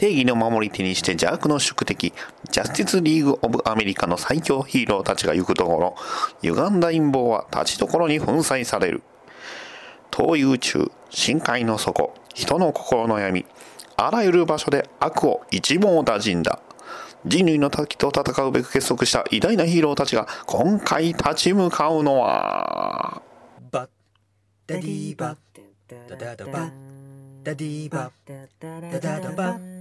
正義の守り手にして邪悪の宿敵、ジャスティスリーグ・オブ・アメリカの最強ヒーローたちが行くところ、歪んだ陰謀は立ちどころに粉砕される。東遊中、深海の底、人の心の闇、あらゆる場所で悪を一網打尽だ。人類の敵と戦うべく結束した偉大なヒーローたちが今回立ち向かうのは、バッダディバッダダダバッダディバッダダダバッ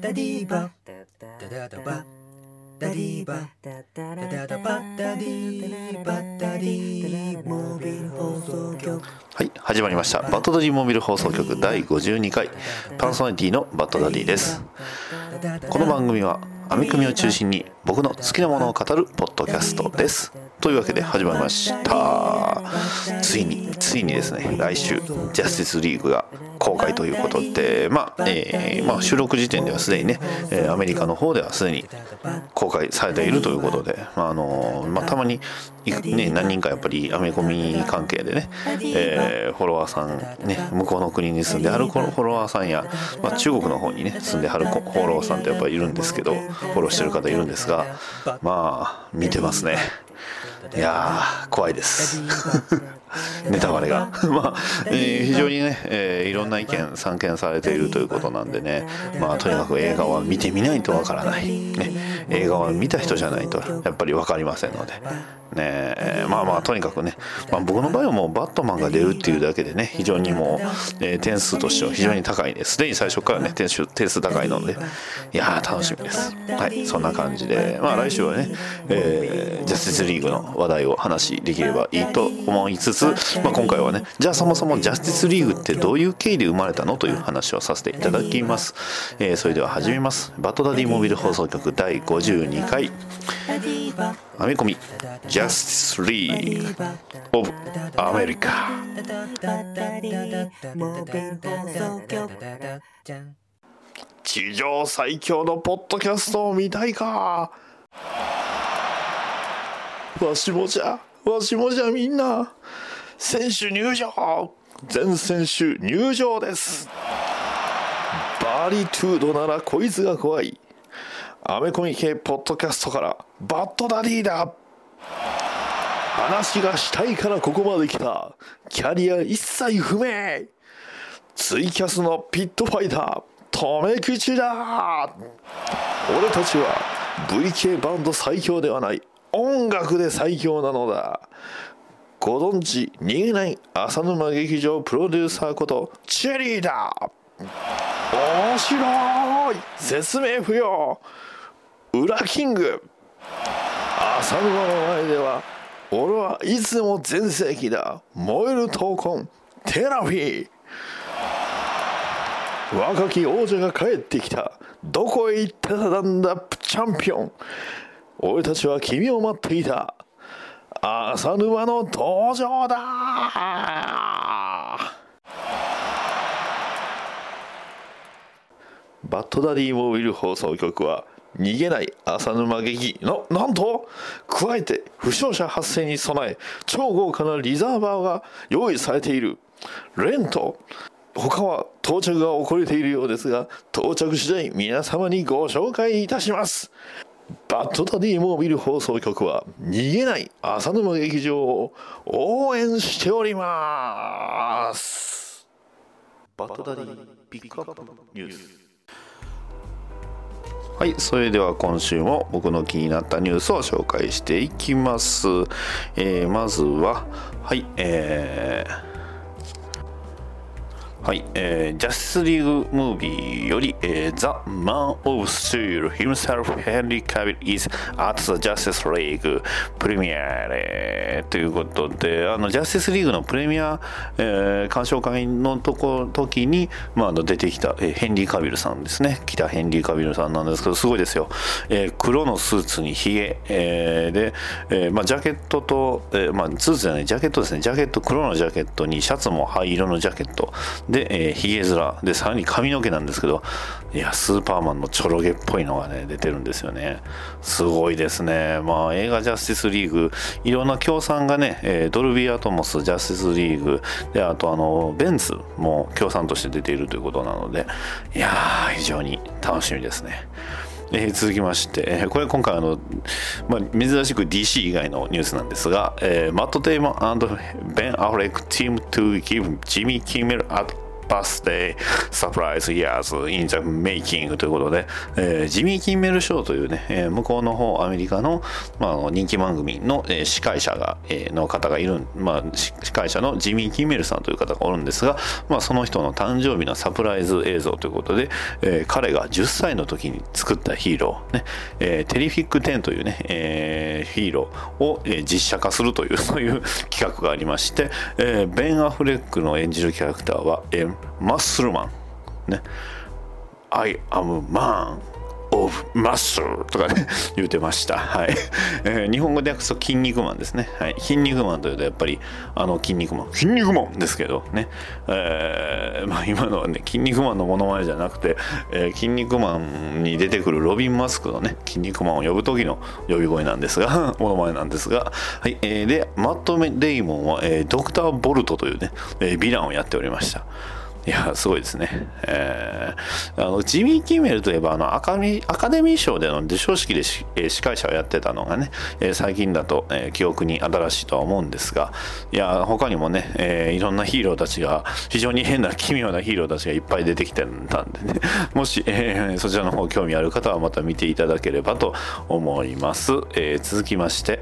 ダディバダダダバダディバダダダバダディバダディモビル放送局はい、始まりました。バッドダディモビル放送局第52回、パーソナリティのバッドダディです。この番組は、アメコミを中心に僕の好きなものを語るポッドキャストです。というわけで始まりました。ついに、ついにですね、来週、ジャスティスリーグが公開ということで、まあ、えーまあ、収録時点ではすでにね、えーアメリカの方ではすでに公開されているということで、まああのまあ、たまに、ね、何人かやっぱりアメコミ関係でね、えーフォロワーさん、ね、向こうの国に住んではるフォロワーさんや、まあ、中国の方にね住んではるフォロワーさんってやっぱりいるんですけどフォローしてる方いるんですがまあ見てますね。いやー怖いです。ネタバレが。まあ、えー非常にね、えーいろんな意見散見されているということなんでね。まあとにかく映画は見てみないとわからない、ね、映画は見た人じゃないとやっぱり分かりませんので。ねえまあまあとにかくね、まあ、僕の場合はもうバットマンが出るっていうだけでね非常にもう、えー点数としては非常に高いです。でに最初からね点数点数高いのでいやー楽しみです。はいそんな感じでまあ来週はね、えージャスティスリーグの話題を話しできればいいと思いつつ、まあ、今回はねじゃあそもそもジャスティスリーグってどういう経緯で生まれたのという話をさせていただきます、えーそれでは始めます。バッドダディモビル放送局第52回。アメコミジャスティスリーグオブアメリカ地上最強のポッドキャストを見たいか？わしもじゃわしもじゃみんな。選手入場。全選手入場です。バリトゥードならこいつが怖い。アメコミ系ポッドキャストからバッドダディだ。話がしたいからここまで来た。キャリア一切不明。ツイキャスのピットファイター留め口だ。俺たちは VK バンド最強ではない音楽で最強なのだ。ご存知逃げない浅沼劇場プロデューサーことチェリーだ。面白い。説明不要。裏キング。浅沼の前では俺はいつも全盛期だ。燃える闘魂。テラフィー。若き王者が帰ってきた。どこへ行ってたんだ。チャンピオン。俺たちは君を待っていた。浅沼の登場だ。バッドダディモビル放送局は逃げない浅沼劇のなんと加えて負傷者発生に備え超豪華なリザーバーが用意されている。レント他は到着が遅れているようですが到着次第皆様にご紹介いたします。バッドダディモービル放送局は逃げない浅沼劇場を応援しております。バッドダディピックアップニュース。はい、それでは今週も僕の気になったニュースを紹介していきます。えーまずは、はい、えーはい、えー、ジャスティスリーグムービーより、えー、The Man of Steel himself Henry Cavill is at the Justice League プレミアでということで、あのジャスティスリーグのプレミア、えー鑑賞会のとこ時に、まあ、あの出てきた、えーヘンリー・カビルさんですね。来たヘンリー・カビルさんなんですけど、すごいですよ。えー黒のスーツにヒゲ、えーで、えーまあ、ジャケットと、えーまあ、スーツじゃない、ジャケットですね。ジャケット、黒のジャケットにシャツも灰色のジャケット。で、えー、ヒゲ面。でさらに髪の毛なんですけどいやスーパーマンのちょろげっぽいのがね出てるんですよね。すごいですね。まあ映画ジャスティスリーグ。いろんな協賛がね、えー、ドルビーアトモスジャスティスリーグ。であとあのベンツも協賛として出ているということなのでいやー非常に楽しみですね。えー、続きまして、えー、これ今回あの、まあ、珍しく DC 以外のニュースなんですが、えー、 Matt Damon Ben Affleck team to give Jimmy Kimmel a birthday surprise years in the making ということで、えー、ジミー・キンメル・ショーというね、えー、向こうの方アメリカの,、まあ、人気番組の、えー、司会者が、えー、の方がいる、まあ、司会者のジミー・キンメルさんという方がおるんですが、まあ、その人の誕生日のサプライズ映像ということで、えー、彼が10歳の時に作ったヒーロー、ねえー、テリフィック10というね、えー、ヒーローを、えー、実写化するというそういう企画がありまして、えー、ベン・アフレックの演じるキャラクターは、えーマッスルマン。ね。I am man of muscle とかね 言うてました。はい。えー、日本語で訳すと筋肉マンですね。はい。筋肉マンというとやっぱりあの筋肉マン。筋肉マンですけどね。えー、まあ今のはね、筋肉マンのものまねじゃなくて、えー、筋肉マンに出てくるロビン・マスクのね、筋肉マンを呼ぶ時の呼び声なんですが、ものまねなんですが、はい。えー、で、マット・デイモンは、えー、ドクター・ボルトというね、えー、ヴィランをやっておりました。いや、すごいですね。えー、あのジミー・キーメルといえばあのアカデミー賞での授賞式で、えー、司会者をやってたのがね、えー、最近だと、えー、記憶に新しいとは思うんですが、いや、他にもね、えー、いろんなヒーローたちが、非常に変な奇妙なヒーローたちがいっぱい出てきてたんでね、もし、えー、そちらの方興味ある方はまた見ていただければと思います。えー、続きまして、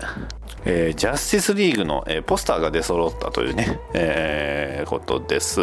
えー、ジャスティスリーグの、えー、ポスターが出揃ったというね、えー、ことです。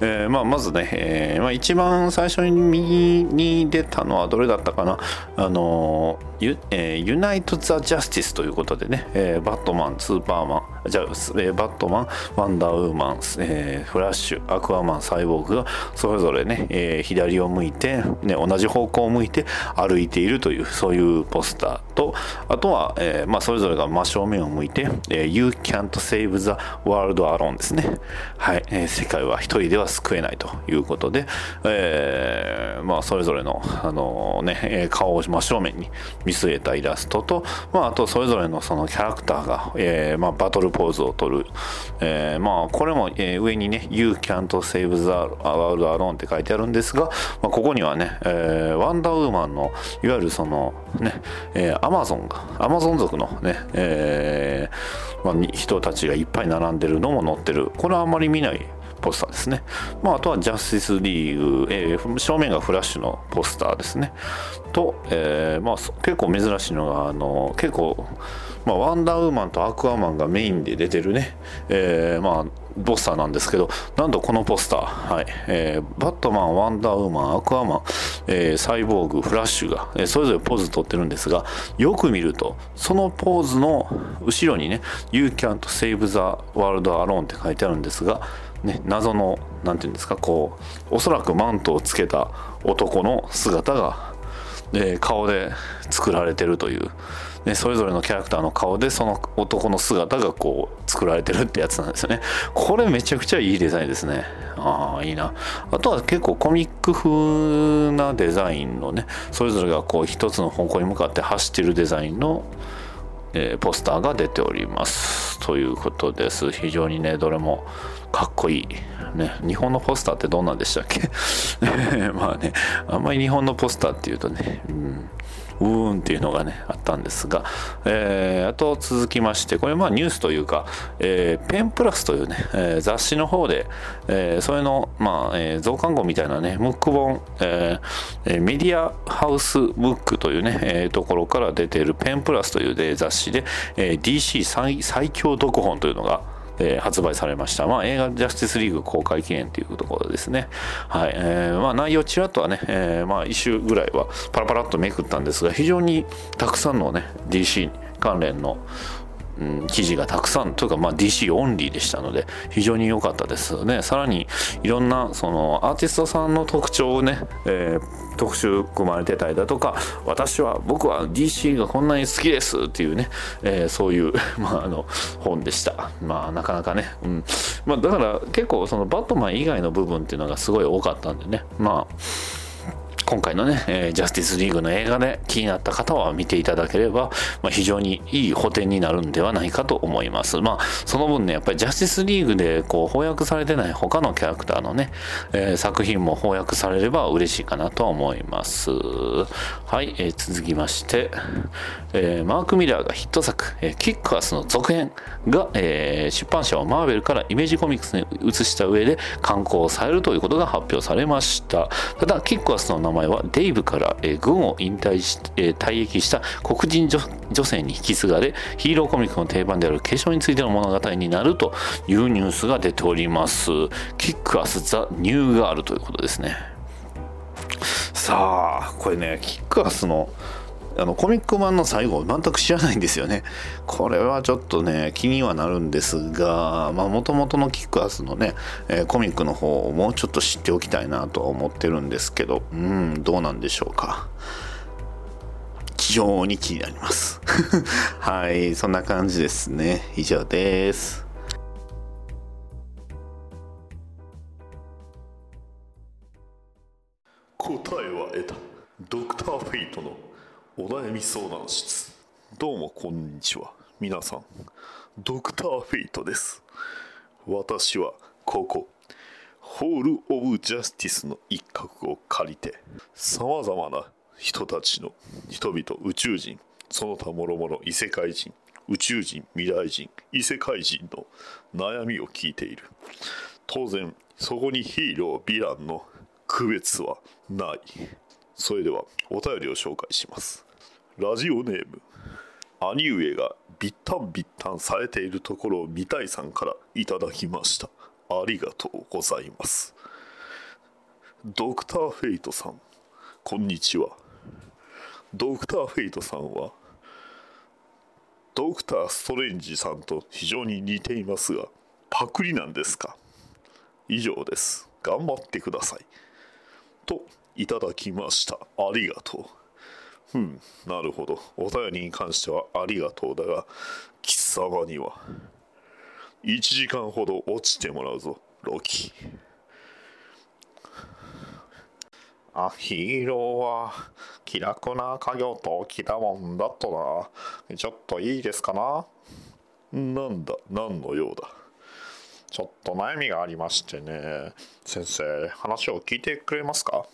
えーまあ、まずね、えーまあ、一番最初に右に出たのはどれだったかな？あのユ,、えー、ユナイト・ザ・ジャスティスということでね、えー、バットマン、スーパーマン、じゃあ、えー、バットマン、ワンダーウーマン、えー、フラッシュ、アクアマン、サイボーグがそれぞれね、えー、左を向いて、ね、同じ方向を向いて歩いているという、そういうポスターと、あとは、えーまあ、それぞれが真正面を向いて、えー、You can't save the world alone ですね。はい、えー、世界は一人では救えないということで、えー、まあ、それぞれの、あのね、顔を真正面に見据えたイラストと、まあ、あとそれぞれのそのキャラクターが、えーまあ、バトルポーズを取る、えー、まあこれも、えー、上にね「You can't save the world alone」って書いてあるんですが、まあ、ここにはね、えー、ワンダーウーマンのいわゆるそのね、えー、アマゾンがアマゾン族のね、えーまあ、人たちがいっぱい並んでるのも載ってる。これはあんまり見ないポスターですね。まあ、あとはジャスティスリーグ、えー、正面がフラッシュのポスターですね。と、えーまあ、結構珍しいのが、あの結構、まあ、ワンダーウーマンとアクアマンがメインで出てるね、えー、まあ、ポスターなんですけど、なんとこのポスター、はいえー、バットマン、ワンダーウーマン、アクアマン、えー、サイボーグ、フラッシュが、えー、それぞれポーズ取ってるんですが、よく見ると、そのポーズの後ろにね、You can't save the world alone って書いてあるんですが、ね、謎の何て言うんですかこうおそらくマントをつけた男の姿が、えー、顔で作られてるという、ね、それぞれのキャラクターの顔でその男の姿がこう作られてるってやつなんですよね。これめちゃくちゃいいデザインですね。ああいいな。あとは結構コミック風なデザインのねそれぞれがこう一つの方向に向かって走ってるデザインのえー、ポスターが出ております。ということです。非常にねどれもかっこいい。ね、日本のポスターってどんなんでしたっけ？まあね、あんまり日本のポスターっていうとね、うん、うーんっていうのがね、あったんですが、えー、あと続きまして、これまあニュースというか、えー、ペンプラスというね、えー、雑誌の方で、えー、それの、まあ、えー、増刊号みたいなね、ムック本、えー、メディアハウスブックというね、えー、ところから出ているペンプラスという、ね、雑誌で、えー、DC 最最強読本というのが、えー、発売されました。まあ、映画ジャスティスリーグ公開記念というところですね。はい。えー、まあ、内容ちらっとはね、えー、まあ、一周ぐらいはパラパラっとめくったんですが、非常にたくさんのね、DC 関連のうん、記事がたくさんというか、まあ、DC オンリーでしたので非常に良かったですね。さらにいろんなそのアーティストさんの特徴をね、えー、特集組まれてたりだとか私は僕は DC がこんなに好きですっていうね、えー、そういう まあ、あの本でした。まあなかなかね、うん。まあ、だから結構そのバットマン以外の部分っていうのがすごい多かったんでね。まあ今回のね、えー、ジャスティスリーグの映画で気になった方は見ていただければ、まあ、非常にいい補填になるんではないかと思います。まあ、その分ね、やっぱりジャスティスリーグでこう翻訳されてない他のキャラクターのね、えー、作品も翻訳されれば嬉しいかなと思います。はい、えー、続きまして、えー、マーク・ミラーがヒット作、えー、キックアスの続編が、えー、出版社をマーベルからイメージコミックスに移した上で刊行されるということが発表されました。ただ、キックアスの名前はデイブから、えー、軍を引退し、えー、退役した黒人女性に引き継がれ、ヒーローコミックの定番である化粧についての物語になるというニュースが出ております。キックアス・ザ・ニューガールということですね。さあ、これね、キックアスのあのコミック版の最後全く知らないんですよね。これはちょっとね気にはなるんですがもともとのキックアスのね、えー、コミックの方をもうちょっと知っておきたいなとは思ってるんですけどうんどうなんでしょうか。非常に気になります。はい、そんな感じですね。以上です。答えは得た。ドクター・フェイトのお悩み相談室。どうもこんにちは。皆さんドクターフェイトです。私はここホール・オブ・ジャスティスの一角を借りてさまざまな人たちの人々宇宙人その他諸々異世界人宇宙人未来人異世界人の悩みを聞いている。当然そこにヒーローヴィランの区別はない。それではお便りを紹介します。ラジオネーム。兄上がビッタンビッタンされているところを見たいさんからいただきました。ありがとうございます。ドクターフェイトさん。こんにちは。ドクターフェイトさんはドクターストレンジさんと非常に似ていますがパクリなんですか？以上です。頑張ってください。といただきました。ありがとう。うん、なるほど。お便りに関してはありがとうだが、貴様には、1時間ほど落ちてもらうぞ、ロキ。あ、ヒーローは気楽な家業と来たもんだとな。ちょっといいですかななんだ、何の用だ。ちょっと悩みがありましてね。先生、話を聞いてくれますか？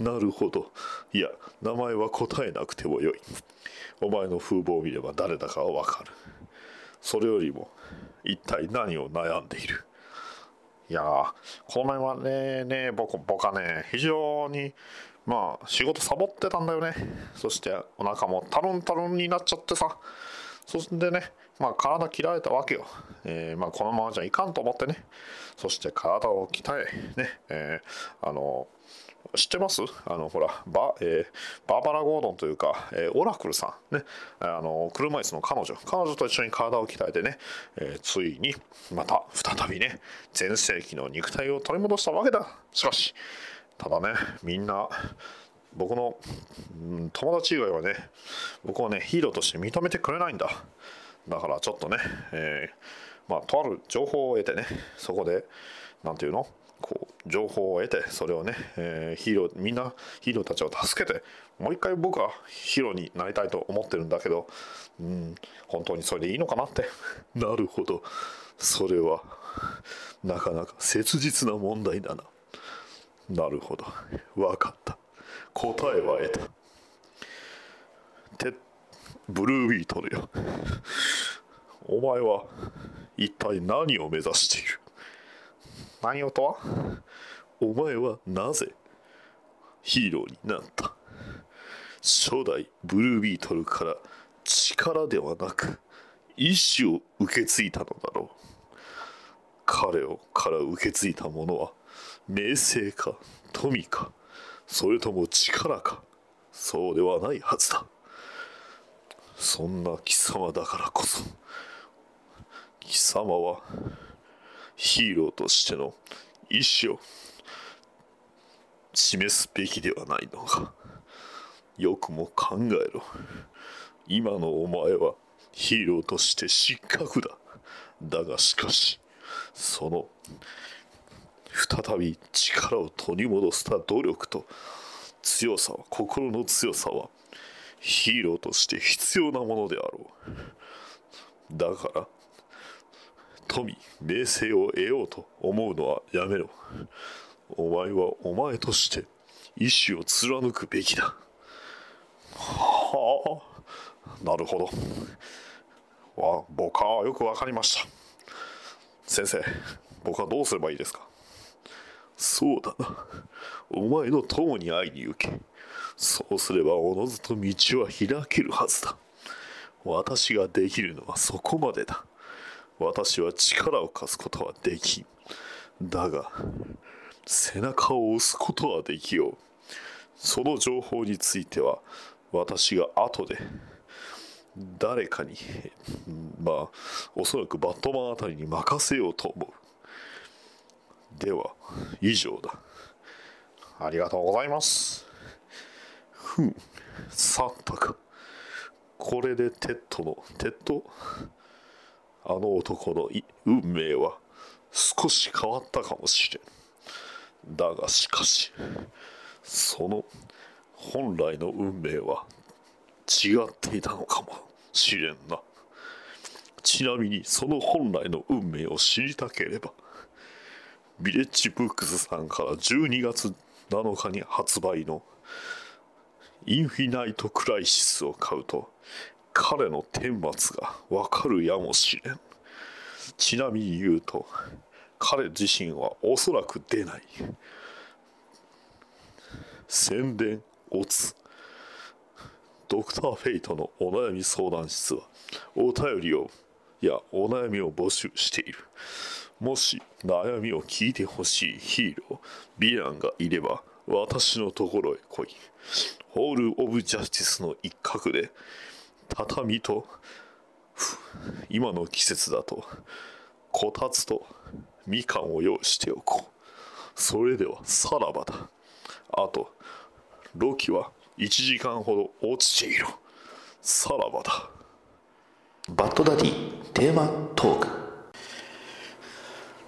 なるほど。いや、名前は答えなくてもよい。お前の風貌を見れば誰だかはわかる。それよりも、一体何を悩んでいる？いやー、この辺はね、ね僕、僕はね、非常に、まあ、仕事サボってたんだよね。そして、お腹もタルンタルンになっちゃってさ。そしてね、まあ、体切られたわけよ。えー、まあ、このままじゃいかんと思ってね。そして体を鍛え、ね、えー、あの知ってます？あのほらバ,、えー、バーバラ・ゴードンというか、えー、オラクルさんね。あの車椅子の彼女。彼女と一緒に体を鍛えてね、えー、ついにまた再びね全盛期の肉体を取り戻したわけだ。しかしただねみんな僕の、うん、友達以外はね僕をねヒーローとして認めてくれないんだ。だからちょっとね、えー、まあとある情報を得てねそこで何て言うの？こう情報を得てそれをね、えー、ヒーローみんなヒーローたちを助けてもう一回僕はヒーローになりたいと思ってるんだけどうん本当にそれでいいのかなって。なるほど。それはなかなか切実な問題だな。なるほど。分かった。答えは得た。てブルービートルよ。お前は一体何を目指している？何をとはお前はなぜ？ヒーローになった。初代ブルービートルから力ではなく意志を受け継いだのだろう。彼をから受け継いだものは名声か富かそれとも力かそうではないはずだ。そんな貴様だからこそ貴様はヒーローとしての意志を示すべきではないのか。よくも考えろ。今のお前はヒーローとして失格だ。だがしかしその再び力を取り戻した努力と強さは心の強さはヒーローとして必要なものであろう。だから富名声を得ようと思うのはやめろ。お前はお前として意志を貫くべきだ。はあ。なるほど。わ僕はよくわかりました。先生僕はどうすればいいですか？そうだな。お前の友に会いに行け。そうすればおのずと道は開けるはずだ。私ができるのはそこまでだ。私は力を貸すことはできん。だが背中を押すことはできよう。その情報については私が後で誰かにまあおそらくバットマンあたりに任せようと思う。では以上だ。ありがとうございます。ふんサンタかこれでテッドのテッド？あの男の運命は少し変わったかもしれん。だがしかしその本来の運命は違っていたのかもしれんな。ちなみにその本来の運命を知りたければビレッジブックスさんから12月7日に発売のインフィナイト・クライシスを買うと彼の顛末がわかるやもしれん。ちなみに言うと彼自身はおそらく出ない。宣伝オツドクター・フェイトのお悩み相談室はお便りをいやお悩みを募集している。もし悩みを聞いてほしいヒーローヴィランがいれば私のところへ来い。ホール・オブ・ジャスティスの一角で畳と今の季節だとこたつとみかんを用意しておこう。それではさらばだ。あとロキは1時間ほど落ちている。さらばだ。バッドダディテーマトーク。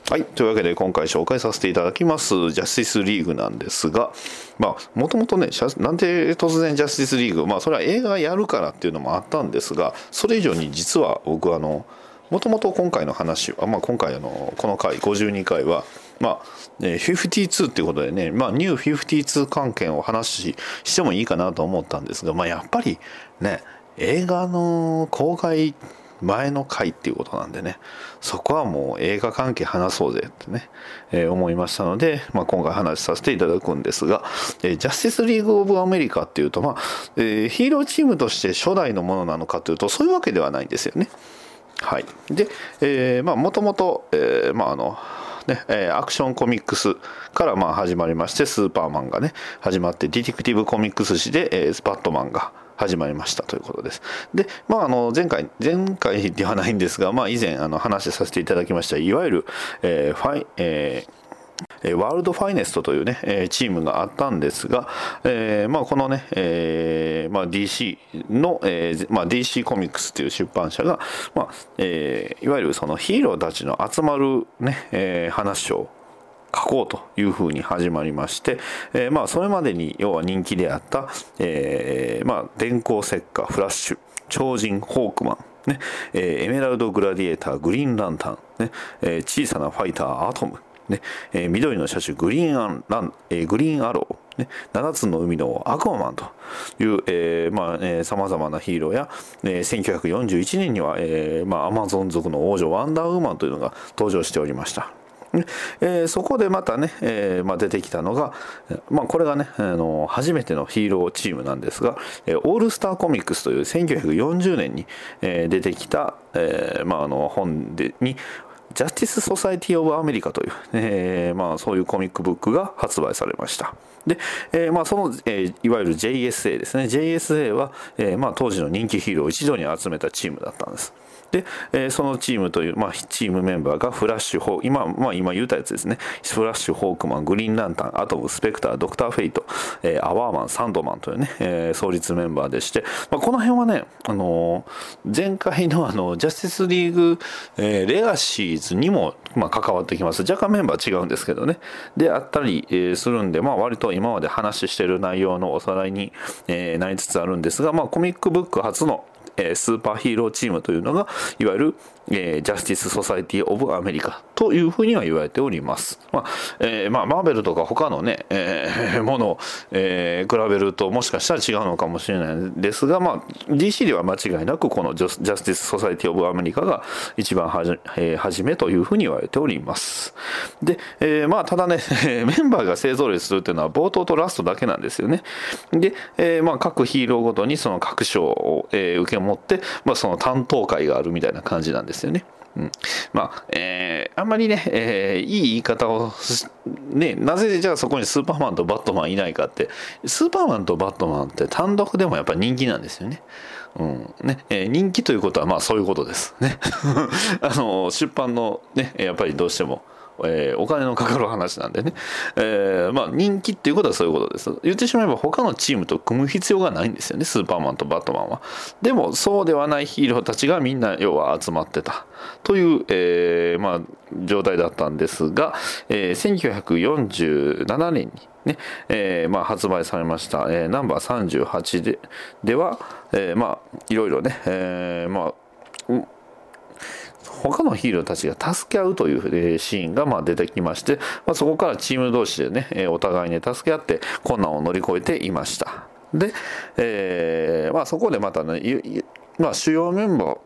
はい。というわけで今回紹介させていただきますジャスティスリーグなんですが、まあ、もともとね、なんで突然ジャスティスリーグ、まあ、それは映画やるからっていうのもあったんですが、それ以上に実は僕あの、もともと今回の話は、まあ、今回あの、この回、52回は、まあ、52っていうことでね、まあ、ニュー52関係を話ししてもいいかなと思ったんですが、まあ、やっぱりね、映画の公開前の回っていうことなんでねそこはもう映画関係話そうぜってね、えー、思いましたので、まあ、今回話させていただくんですが、えー、ジャスティスリーグ・オブ・アメリカっていうと、まあえー、ヒーローチームとして初代のものなのかというとそういうわけではないんですよね。はい、で、えー、まあもともと、えー、まああのね、アクションコミックスからまあ始まりましてスーパーマンがね始まってディテクティブコミックス誌で、えー、バットマンが始まりましたということです。で、まあ、あの前回、前回ではないんですが、まあ、以前あの話させていただきました、いわゆる、えー、ファイ、えーワールドファイネストというね、チームがあったんですが、えー、まあ、このね、えー、まあ、DC の、えー、まあ、DC コミックスという出版社が、まあ、えー、いわゆるそのヒーローたちの集まるね、えー、話を書こうというふうに始まりまして、えー、まあそれまでに要は人気であった、えー、まあ電光石火フラッシュ超人ホークマンねえー、エメラルド・グラディエーターグリーンランタン、ねえー、小さなファイターアトム、ねえー、緑の車種グリーンアンラン、えー、グリーンアロー、ね、7つの海のアクアマンという、えーまあえー、様々なヒーローや、えー、1941年には、えーまあ、アマゾン族の王女ワンダーウーマンというのが登場しておりました。えー、そこでまたね、えーまあ、出てきたのが、まあ、これがね、あの初めてのヒーローチームなんですが、えー、オールスターコミックスという1940年に、え、出てきた、えまあ、あの本でにジャスティス・ソサイティ・オブ・アメリカという、えーまあ、そういうコミックブックが発売されました。で、えーまあ、その、えーいわゆる JSA ですね JSA は、えまあ、当時の人気ヒーローを一度に集めたチームだったんですで、えーそのチームという、まあ、チームメンバーがフラッシュホー今、まあ、今言ったやつですね。フラッシュホークマングリーンランタンアトムスペクタードクターフェイト、えーアワーマンサンドマンというね、えー創立メンバーでして、まあ、この辺はね、あのー前回のあのジャスティスリーグ、えーレガシーズにも、まあ、関わってきます。若干メンバー違うんですけどね。であったり、えーするんで、まあ、割と今まで話してる内容のおさらいに、えーなりつつあるんですが、まあ、コミックブック初のえースーパーヒーローチームというのがいわゆる、えージャスティス・ソサイティ・オブ・アメリカというふうには言われております。まあえーまあ、マーベルとか他のね、えー ものを、えー比べるともしかしたら違うのかもしれないんですが、まあ、DC では間違いなくこのジャスジャスティス・ソサイティ・オブ・アメリカが一番はじ、えー初めというふうに言われております。で、えーまあ、ただね、メンバーが勢ぞろいするというのは冒頭とラストだけなんですよね。で、えーまあ、各ヒーローごとにその各賞を、えー受け持って、まあ、その担当会があるみたいな感じなんですですよね。うん、まあ、えーあんまりね、えーいい言い方をね、なぜじゃあそこにスーパーマンとバットマンいないかって、スーパーマンとバットマンって単独でもやっぱ人気なんですよね。うんねえー人気ということはまあそういうことですね。あの出版のねやっぱりどうしても。えーお金のかかる話なんでね、えーまあ人気っていうことはそういうことです。言ってしまえば他のチームと組む必要がないんですよね。スーパーマンとバットマンは。でもそうではないヒーローたちがみんな要は集まってた。という、えーまあ、状態だったんですが、えー1947年にねえまあ、発売されました、えナンバー38ででは、えまあいろいろね、えまあ他のヒーローたちが助け合うというシーンがまあ出てきまして、まあ、そこからチーム同士でね、お互いに助け合って困難を乗り越えていました。で、えーまあ、そこでまたね、まあ、主要メンバー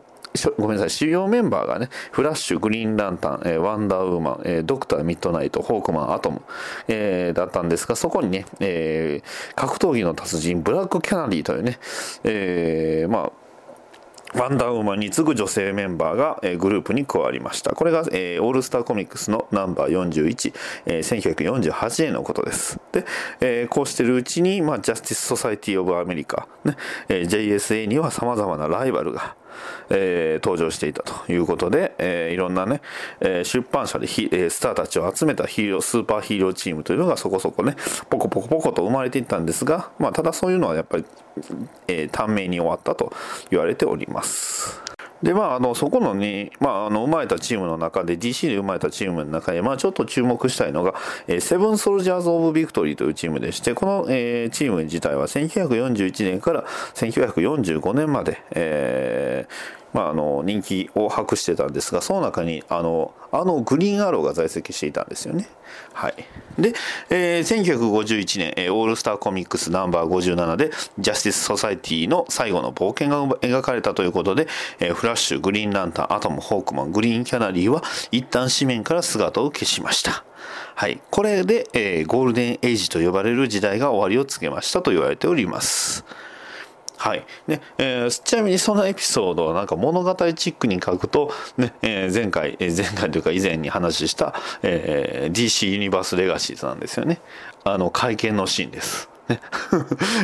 ごめんなさい主要メンバーがねフラッシュグリーンランタン、えーワンダーウーマン、えードクターミッドナイトホークマンアトム、えーだったんですがそこにね、えー格闘技の達人ブラックキャナリーというね、えーまあワンダーウーマンに次ぐ女性メンバーが、えーグループに加わりました。これが、えーオールスターコミックスのナンバー41、えー1948年のことです。で、えーこうしてるうちに、まあ、ジャスティス・ソサイティ・オブ・アメリカ、ねえー JSA には様々なライバルが、えー登場していたということで、えーいろんなね、えー出版社でヒ、えースターたちを集めたヒーロー、スーパーヒーローチームというのがそこそこね、ポコポコポコと生まれていったんですが、まあ、ただそういうのはやっぱり、えー短命に終わったと言われております。でまあ、あのそこのに、まあ、あの生まれたチームの中で DC で生まれたチームの中で、まあ、ちょっと注目したいのが、えーセブンソルジャーズ・オブ・ビクトリーというチームでしてこの、えーチーム自体は1941年から1945年まで、えーまあ、あの人気を博してたんですがその中にあのあのグリーンアローが在籍していたんですよね。はい、で、えー1951年、オールスターコミックスナンバー57でジャスティス・ソサイティの最後の冒険が描かれたということで、えーフラッシュグリーンランタンアトムホークマングリーンキャナリーは一旦誌面から姿を消しました。はい、これで、えーゴールデンエイジと呼ばれる時代が終わりを告げましたと言われております。はいねえーちなみにそのエピソードはなんか物語チックに書くと、ねえー前回、えー前回というか以前に話した、えー DC ユニバースレガシーズなんですよねあの会見のシーンです。ね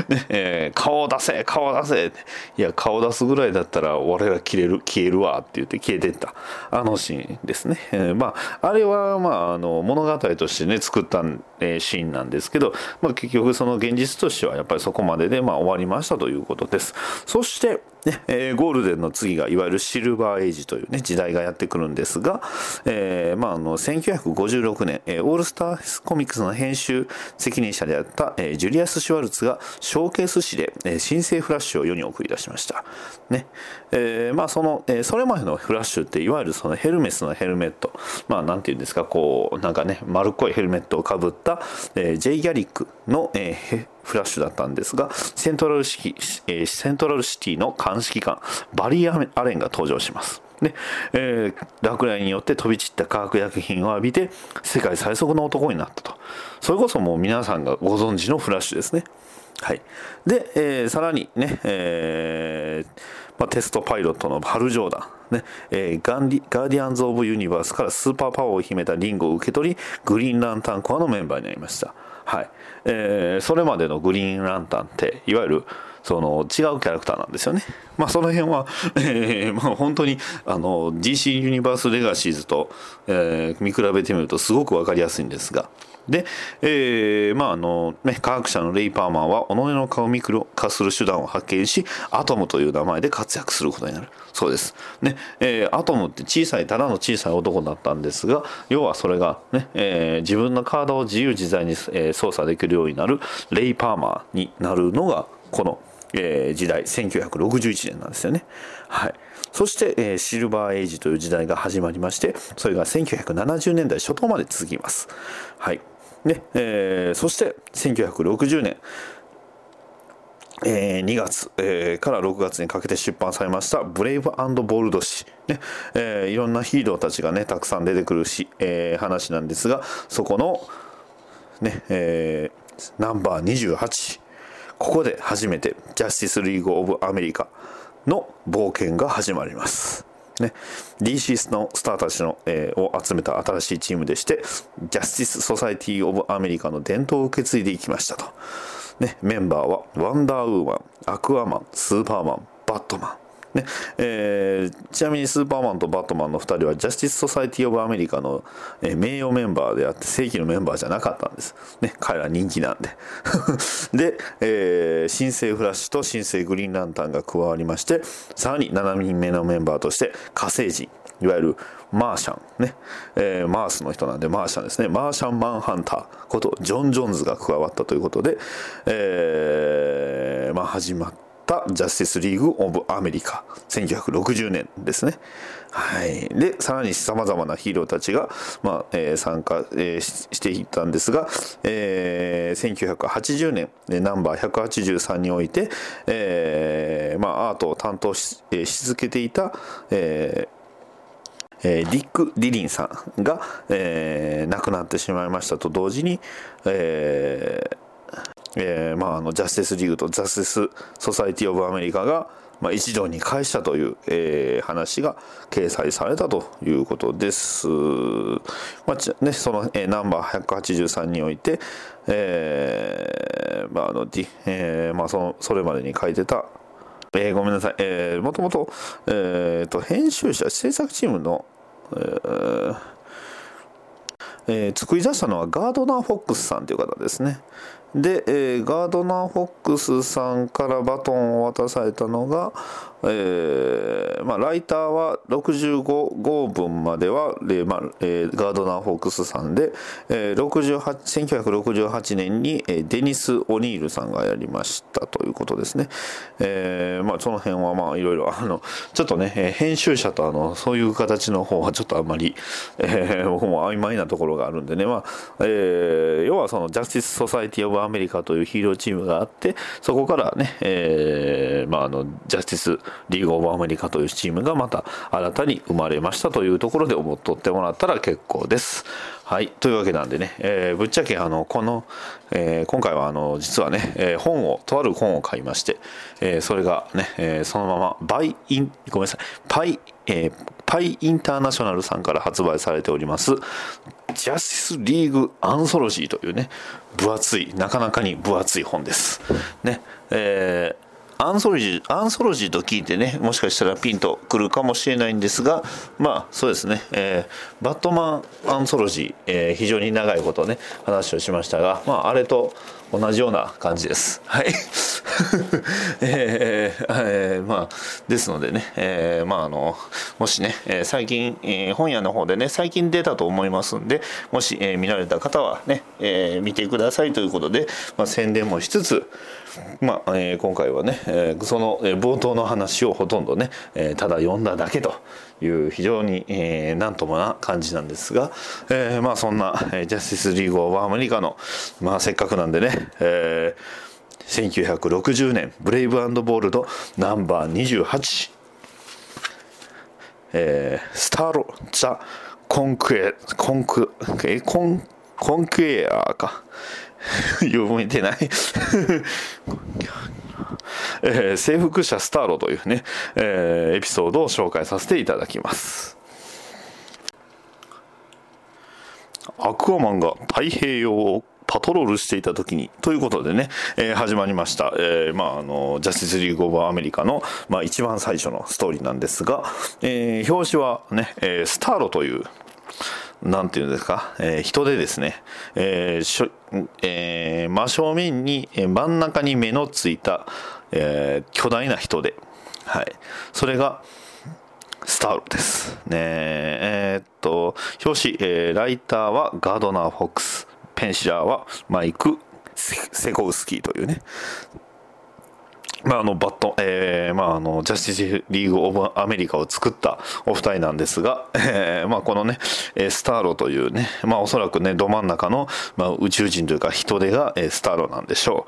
ねえー顔を出せ顔を出せ。いや顔出すぐらいだったら俺ら消える消えるわって言って消えてった。あのシーンですね、えーまああれはまああの物語としてね作った、えーシーンなんですけど、まあ、結局その現実としてはやっぱりそこまででまあ終わりましたということです。そしてねえーゴールデンの次がいわゆるシルバーエイジというね時代がやってくるんですが、えーまあ、あの1956年、えーオールスターコミックスの編集責任者であった、えージュリアス・シュワルツがショーケース誌で、えー新生フラッシュを世に送り出しました。ねえーまあそのえーそれまでのフラッシュっていわゆるそのヘルメスのヘルメット。まあなんていうんですかこうなんかね丸っこいヘルメットをかぶった、えージェイ・ギャリックの、えーフラッシュだったんですがセントラルシティ、えーセントラルシティの鑑識官バリー・アレンが登場します。で、えー落雷によって飛び散った化学薬品を浴びて世界最速の男になったと。それこそもう皆さんがご存知のフラッシュですね。はい。で、えーさらにね、えーまあ、テストパイロットのハル・ジョーダンねえーガンディガーディアンズ・オブ・ユニバースからスーパーパワーを秘めたリングを受け取りグリーンランタンコアのメンバーになりましたはいえーそれまでのグリーンランタンっていわゆるその違うキャラクターなんですよね。まあその辺は、えーまあ本当にあの DC ユニバースレガシーズと、えー見比べてみるとすごく分かりやすいんですが。で、えーまああのね、科学者のレイ・パーマーは己の体をミクロ化する手段を発見しアトムという名前で活躍することになるそうです、ねえーアトムって小さいただの小さい男だったんですが要はそれが、ねえー自分の体を自由自在に、操作できるようになるレイ・パーマーになるのがこの、えー時代1961年なんですよね。はいそして、えーシルバーエイジという時代が始まりましてそれが1970年代初頭まで続きます。はいねえーそして1960年えー2月、えーから6月にかけて出版されました「ブレイブボールド誌」ねえーいろんなヒーローたちがねたくさん出てくるし、えー話なんですがそこの、ねえーナンバー28ここで初めてジャスティス・リーグ・オブ・アメリカの冒険が始まります。ね、DC のスターたちの、えーを集めた新しいチームでしてジャスティス・ソサイティ・オブ・アメリカの伝統を受け継いでいきましたと、ね、メンバーはワンダーウーマンアクアマンスーパーマンバットマン。ね。えーちなみにスーパーマンとバットマンの2人はジャスティス・ソサイティ・オブ・アメリカの、えー名誉メンバーであって正規のメンバーじゃなかったんです、ね、彼ら人気なんで。で、えー新生フラッシュと新生グリーンランタンが加わりましてさらに7人目のメンバーとして火星人いわゆるマーシャン。ね、えーマースの人なんでマーシャンですね。マーシャンマンハンターことジョン・ジョンズが加わったということで、えーまあ、始まってたジャスティスリーグ・オブ・アメリカ1960年ですね。はい、でさらにさまざまなヒーローたちが、まあえー参加、えーししていったんですが、えー1980年でナンバー183において、えーまあ、アートを担当し,、えーし続けていた、えーえーディック・ディリンさんが、えー亡くなってしまいましたと同時に、えーえーまあ、あのジャスティスリーグとジャスティス・ソサイティ・オブ・アメリカが、まあ、一堂に会したという、えー話が掲載されたということです。まあね、その、えーナンバー183において、えーまああのディえーまあ、そのそれまでに書いてた。えーごめんなさい、えー、もともと,、えーと編集者制作チームの、えーえー作り出したのはガードナー・フォックスさんという方ですね。で、えーガードナー・フォックスさんからバトンを渡されたのが、えーまあ、ライターは65号分までは、えーまあえーガードナー・フォックスさんで、えー1968年に、えーデニス・オニールさんがやりましたということですね、えーまあ、その辺はまあいろいろあのちょっとね、えー編集者とあのそういう形の方はちょっとあんまり、えー僕も曖昧なところがあるんでね、まあえー要はそのジャスティス・ソサイティ・オブ・アメリカというヒーローチームがあってそこからね、えーまあ、あのジャスティス・リーグ・オブ・アメリカというチームがまた新たに生まれましたというところで思っとってもらったら結構です。はい。というわけなんでね、えーぶっちゃけあのこの、えー今回はあの実はね、えー本をとある本を買いまして、えーそれがね、えーそのままバイインごめんなさいパイ、えーパイインターナショナルさんから発売されておりますジャスティスリーグアンソロジーというね分厚いなかなかに分厚い本です。ね。えーアンソロジー、アンソロジーと聞いてね、もしかしたらピンとくるかもしれないんですが、まあそうですね、えーバットマンアンソロジー、えー非常に長いことね、話をしましたが、まああれと同じような感じです。はい。えーえーまあ、ですのでね、えーまああの、もしね、えー最近、えー本屋の方でね、最近出たと思いますんで、もし、えー見られた方はね、えー見てくださいということで、まあ宣伝もしつつ、まあえー今回はね、えーその、冒頭の話をほとんどね、えーただ読んだだけという非常に、えーなんともな感じなんですが、えーまあそんな、えージャスティス・リーグ・オブ・アメリカの、まあせっかくなんでね、えー1960年ブレイブボールドナンバー28、えースターロ・ザ・コンクエコンクえコンコンクエアか。読めてない。えー征服者スターロというね、えーエピソードを紹介させていただきます。アクアマンが太平洋をパトロールしていた時にということでね、えー、始まりました、えー、まああのジャスティスリーグ・オブ・アメリカの、まあ、一番最初のストーリーなんですが、えー、表紙はね、えー、スターロというなんていうんですか、えー、人でですね、えーしょえー、真正面に、真ん中に目のついた、えー、巨大な人で、はい、それがスターロです。ねえー、っと、表紙、えー、ライターはガードナー・フォックス、ペンシラーはマイク・セコウスキーというね、まあ、あのバット、えーまあ、あのジャスティスリーグ・オブ・アメリカを作ったお二人なんですが、えーまあ、このね、スターロというね、まあ、おそらくね、ど真ん中の、まあ、宇宙人というか人手が、スターロなんでしょ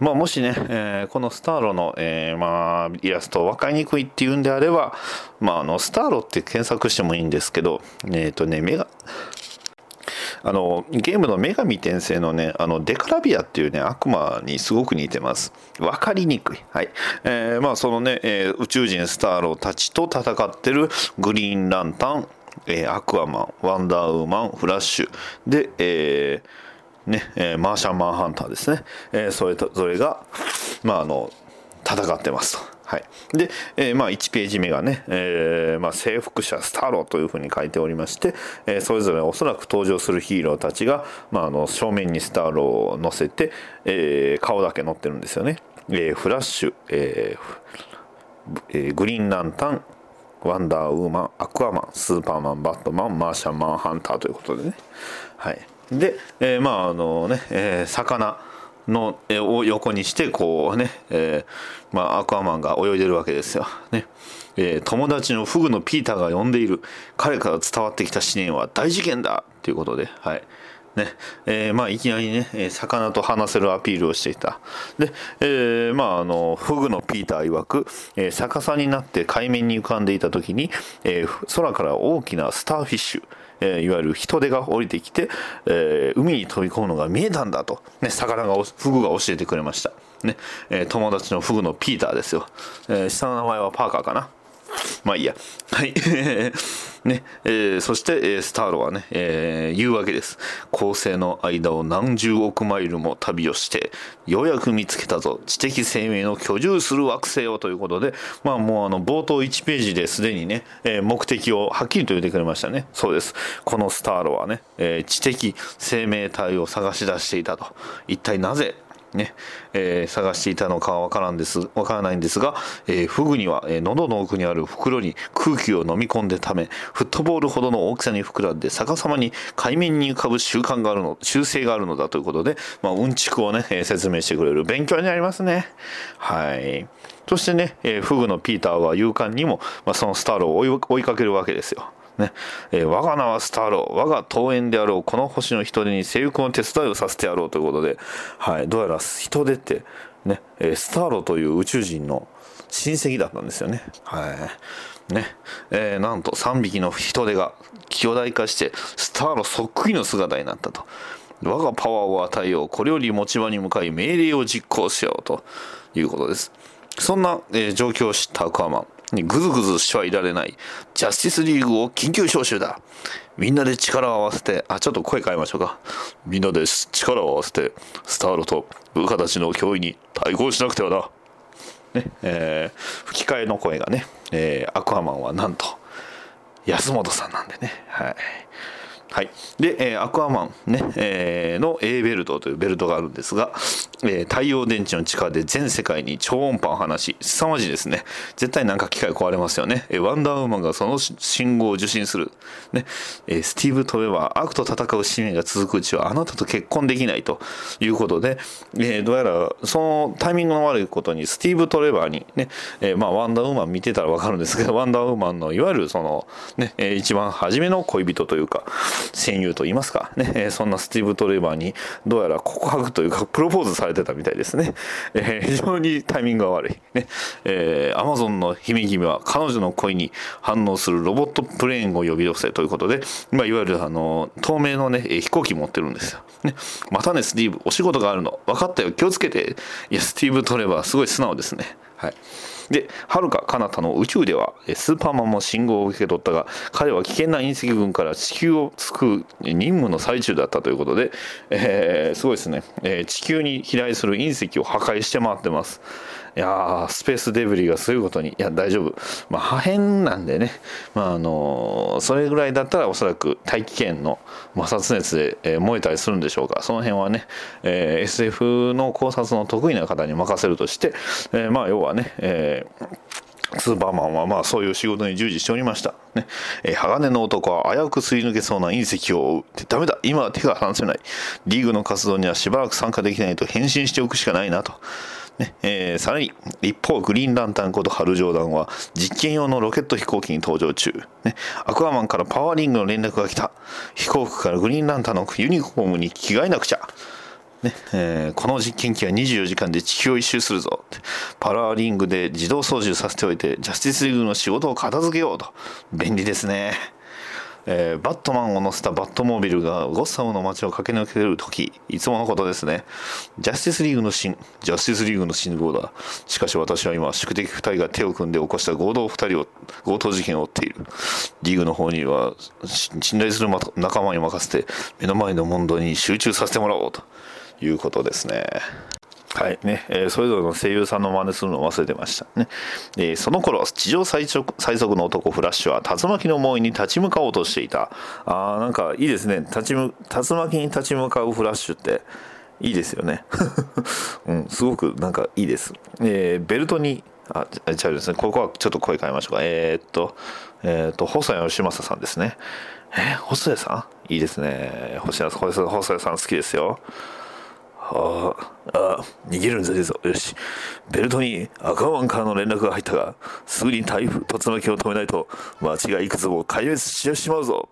う。まあ、もしね、えー、このスターロの、えーまあ、イラスト分かりにくいっていうんであれば、まあ、あのスターロって検索してもいいんですけど、えっ、ー、とね、目が、あのゲームの女神転生のねあのデカラビアっていうね悪魔にすごく似てます。分かりにくい。はい、えー、まあそのね、えー、宇宙人スターローたちと戦ってるグリーンランタン、えー、アクアマンワンダーウーマンフラッシュ。で、えーねえー、マーシャンマンハンターですね、えー、それとそれがまああの戦ってますと。はい、で、えー、まあ、1ページ目がね、えーまあ、征服者スターローというふうに書いておりまして、えー、それぞれおそらく登場するヒーローたちが、まあ、あの正面にスターローを乗せて、えー、顔だけ乗ってるんですよね。えー、フラッシュ、えーえー、グリーンランタンワンダーウーマンアクアマンスーパーマンバットマンマーシャンマンハンターということでね。はい。で、えー、まああのね、えー、魚。の絵を横にしてこうね、えー、まあ、アクアマンが泳いでるわけですよ。ね。えー、友達のフグのピーターが呼んでいる。彼から伝わってきた思念は大事件だということで、はい。ね。えー、まあ、いきなりね、魚と話せるアピールをしていた。で、えー、まあ、あの、フグのピーター曰く、えー、逆さになって海面に浮かんでいた時に、え空から大きなスターフィッシュ、え、いわゆる人手が降りてきて、え、海に飛び込むのが見えたんだと、ね、魚がフグが教えてくれました、ねえ、友達のフグのピーターですよ、え、下の名前はパーカーかな。まあいいや。はい。ね、えー、そして、えー、スターロはね、えー、言うわけです。恒星の間を何十億マイルも旅をして、ようやく見つけたぞ。知的生命の居住する惑星をということで、まあもうあの、冒頭1ページですでにね、えー、目的をはっきりと言ってくれましたね。そうです。このスターロはね、えー、知的生命体を探し出していたと。一体なぜね、えー、探していたのかはわからんです、わからないんですが、えー、フグには、えー、喉の奥にある袋に空気を飲み込んでため、フットボールほどの大きさに膨らんで逆さまに海面に浮かぶ習慣があるの、習性があるのだということで、まあ、うんちくをね、えー、説明してくれる勉強になりますね。はい。そしてね、えー、フグのピーターは勇敢にも、まあ、そのスターロを追いかけるわけですよ。ねえー、我が名はスターロー、我が桃園であろう、この星の人手に征服の手伝いをさせてやろうということで、はい、どうやら人手って、ね、えー、スターローという宇宙人の親戚だったんですよね。はいねえー、なんと3匹の人手が巨大化してスターロそっくりの姿になったと。我がパワーを与えよう。これより持ち場に向かい命令を実行しようということです。そんな、えー、状況を知ったアクアマン。にぐずぐずしてはいられない。ジャスティスリーグを緊急招集だ。みんなで力を合わせて、あ、ちょっと声変えましょうか。みんなで力を合わせて、スターロと部下たちの脅威に対抗しなくてはな。ね、えー、吹き替えの声がね、えー、アクアマンはなんと、安本さんなんでね。はい。はい、で、えー、アクアマンね、えー、の A ベルトというベルトがあるんですが、えー、太陽電池の力で全世界に超音波を放し、凄まじいですね。絶対なんか機械壊れますよね。えー、ワンダーウーマンがその信号を受信する。ね、えー、スティーブ・トレバー、悪と戦う使命が続くうちはあなたと結婚できないということで、え、どうやらそのタイミングの悪いことにスティーブ・トレバーにね、え、まあワンダーウーマン見てたらわかるんですけど、ワンダーウーマンのいわゆるそのね、えー、一番初めの恋人というか、戦友と言いますかね、え、そんなスティーブ・トレバーにどうやら告白というかプロポーズされてたみたいですね、えー、非常にタイミングが悪い。ね、えー、アマゾンの姫君は彼女の恋に反応するロボットプレーンを呼び寄せということで、まあ、いわゆるあの透明のね飛行機持ってるんですよ、ね、またねスティーブお仕事があるの分かったよ。気をつけて。いやスティーブ・取ればすごい素直ですね。はい。ではるか彼方の宇宙ではスーパーマンも信号を受け取ったが彼は危険な隕石群から地球を救う任務の最中だったということで、えー、すごいですね、えー、地球に飛来する隕石を破壊して回ってます。いやスペースデブリがそういうことにいや大丈夫、まあ、破片なんでね、まああのそれぐらいだったらおそらく大気圏の摩擦熱で、えー、燃えたりするんでしょうかその辺はね、えー、SF の考察の得意な方に任せるとして、えー、まあ要はね、えースーパーマンはまあそういう仕事に従事しておりました。ね。えー、鋼の男は危うくすり抜けそうな隕石を追う。ダメだ今は手が離せない。リーグの活動にはしばらく参加できないと返信しておくしかないなと。ねえー、さらに一方グリーンランタンことハルジョーダンは実験用のロケット飛行機に搭乗中、ね、アクアマンからパワーリングの連絡が来た。飛行機からグリーンランタンのユニフォームに着替えなくちゃ。ねえー、この実験機は24時間で地球を一周するぞ。パラーリングで自動操縦させておいてジャスティスリーグの仕事を片付けようと。便利ですね。えー、バットマンを乗せたバットモービルがゴッサムの街を駆け抜ける時いつものことですね。ジャスティスリーグの新ジャスティスリーグの信号だしかし私は今宿敵2人が手を組んで起こした合同2人を強盗事件を追っている。リーグの方には信頼する仲間に任せて目の前の問題に集中させてもらおうということですね。はいね、えー、それぞれの声優さんの真似するのを忘れてましたね。えー、その頃、地上最速の男フラッシュは竜巻の猛威に立ち向かおうとしていた。あー、なんかいいですね。立ち竜巻に立ち向かうフラッシュって。いいですよね。うん、すごくなんかいいです。えー、ベルトに、あ、違うですね。ここはちょっと声変えましょうか。えー、っと、えー、っと、細谷義正さんですね。えー、細谷さん？いいですね。細谷さん好きですよ。ああ、逃げるんじゃねえぞ。よし。ベルトに赤ワンからの連絡が入ったが、すぐに台風、突巻を止めないと、街がいくつも壊滅してしまうぞ。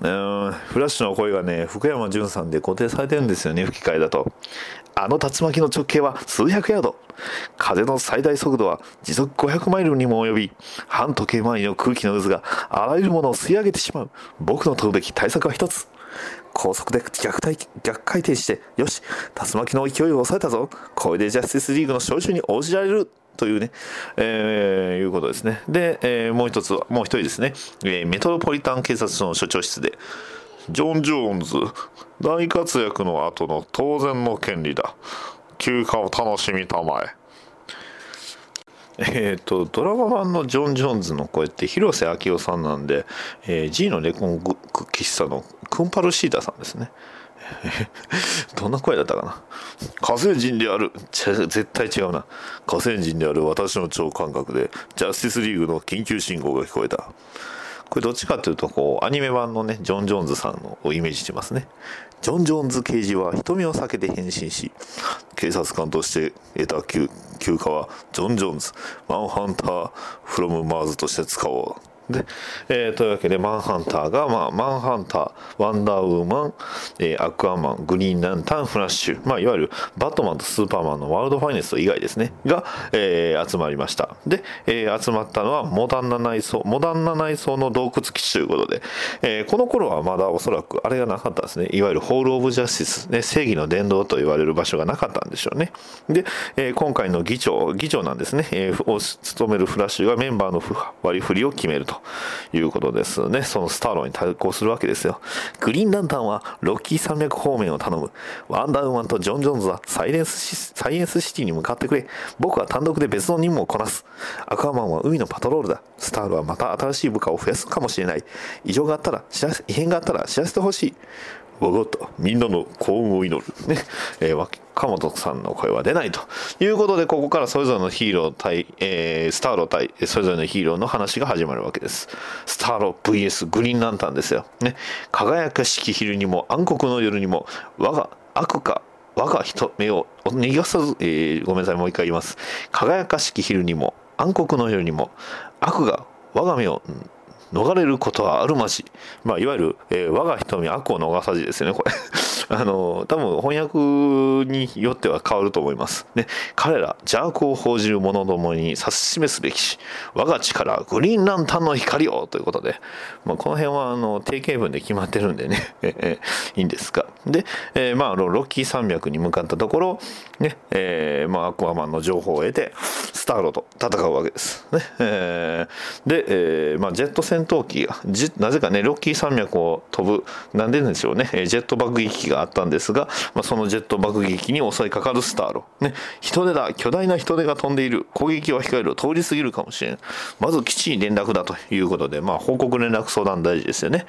うん、フラッシュの声がね、福山潤さんで固定されてるんですよね、吹き替えだと。あの竜巻の直径は数百ヤード。風の最大速度は時速500マイルにも及び、半時計回りの空気の渦があらゆるものを吸い上げてしまう。僕の取るべき対策は一つ。高速で逆対逆回転して、よし、竜巻の勢いを抑えたぞ。これでジャスティスリーグの招集に応じられる。というね、えー、いうことですね。で、えー、もう一つは、もう一人ですね、えー、メトロポリタン警察署の所長室で、ジョン・ジョーンズ、大活躍の後の当然の権利だ。休暇を楽しみたまえ。えっ、ー、と、ドラマ版のジョン・ジョーンズの声って広瀬昭夫さんなんで、えー、G のレコン喫茶のクンパルシータさんですね。どんな声だったかな？火星人である。絶対違うな。火星人である私の超感覚で、ジャスティスリーグの緊急信号が聞こえた。これどっちかっていうと、こう、アニメ版のね、ジョン・ジョーンズさんをイメージしてますね。ジョン・ジョーンズ刑事は瞳を避けて変身し、警察官として得た休暇は、ジョン・ジョーンズ、マンハンター・フロム・マーズとして使おう。で、えー、というわけで、マンハンターが、まあ、マンハンター、ワンダーウーマン、えー、アクアマン、グリーンランタン、フラッシュ、まあ、いわゆるバットマンとスーパーマンのワールドファイネスト以外ですね、が、えー、集まりました。で、えー、集まったのはモダンな内装、モダンな内装の洞窟基地ということで、えー、この頃はまだおそらくあれがなかったですね。いわゆるホール・オブ・ジャスティス、ね、正義の殿堂と言われる場所がなかったんでしょうね。で、えー、今回の議長、議長なんですね、えー、を務めるフラッシュがメンバーの割り振りを決めるということですね。そのスターローに対抗するわけですよ。グリーンランタンはロッキー山脈方面を頼む。ワンダーウーマンとジョン・ジョンズはサイレンスサイエンスシティに向かってくれ。僕は単独で別の任務をこなす。アクアマンは海のパトロールだ。スターローはまた新しい部下を増やすかもしれない。異常があったら、異変があったら知らせてほしい。わかった。みんなの幸運を祈る。ね。えー、若本さんの声は出ないということで、ここからそれぞれのヒーロー対、えー、スターロー対、それぞれのヒーローの話が始まるわけです。スターロー VS グリーンランタンですよ。ね。輝かしき昼にも暗黒の夜にも、我が悪か我が人目を逃がさず、えー、ごめんなさい、もう一回言います。輝かしき昼にも、暗黒の夜にも、悪が我が目を、逃れることはあるまじ。まあ、いわゆる、えー、我が瞳悪を逃さじですよね、これ。あの多分翻訳によっては変わると思います。ね。彼ら邪悪を報じる者どもに指し示すべきし我が力グリーンランタンの光をということで、まあ、この辺はあの定型文で決まってるんでね。いいんですが。で、えー、まあロッキー山脈に向かったところね。えー、まあアクアマンの情報を得てスターロと戦うわけです。ね、えー、で、えーまあ、ジェット戦闘機がなぜかねロッキー山脈を飛ぶなんででしょうね。ジェット爆撃機があったんですが、まあ、そのジェット爆撃に襲いかかるスターロ、ね、人手だ。巨大な人手が飛んでいる。攻撃は控える。通り過ぎるかもしれん。まず基地に連絡だということで、まあ、報告連絡相談大事ですよね。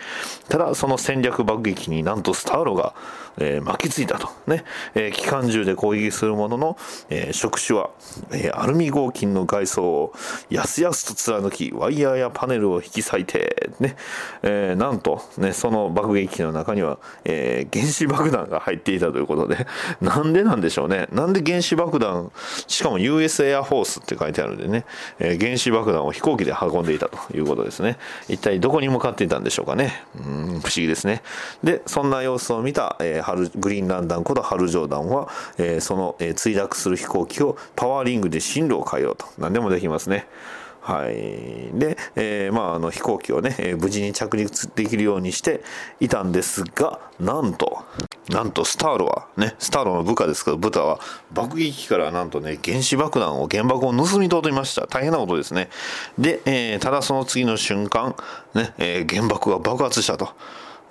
ただその戦略爆撃になんとスターロが、えー、巻きついたと。ね、えー、機関銃で攻撃するものの、えー、触手は、えー、アルミ合金の外装をやすやすと貫きワイヤーやパネルを引き裂いてね、えー、なんとねその爆撃機の中には、えー、原子爆爆弾が入っていたということで なんでなんでしょうね。なんで原子爆弾しかも US エアフォースって書いてあるんでね、えー、原子爆弾を飛行機で運んでいたということですね。一体どこに向かっていたんでしょうかね。うん不思議ですね。でそんな様子を見た、えー、ハルグリーンランダンことハルジョーダンは、えー、その、えー、墜落する飛行機をパワーリングで進路を変えようと。何でもできますね。はい、で、えー、まあ、あの飛行機をね、え、無事に着陸できるようにしていたんですがなんとなんとスターロはねスターロの部下ですけどブタは爆撃機からなんとね原子爆弾を原爆を盗み取りました。大変なことですね。で、えー、ただその次の瞬間ね、え原爆が爆発したと。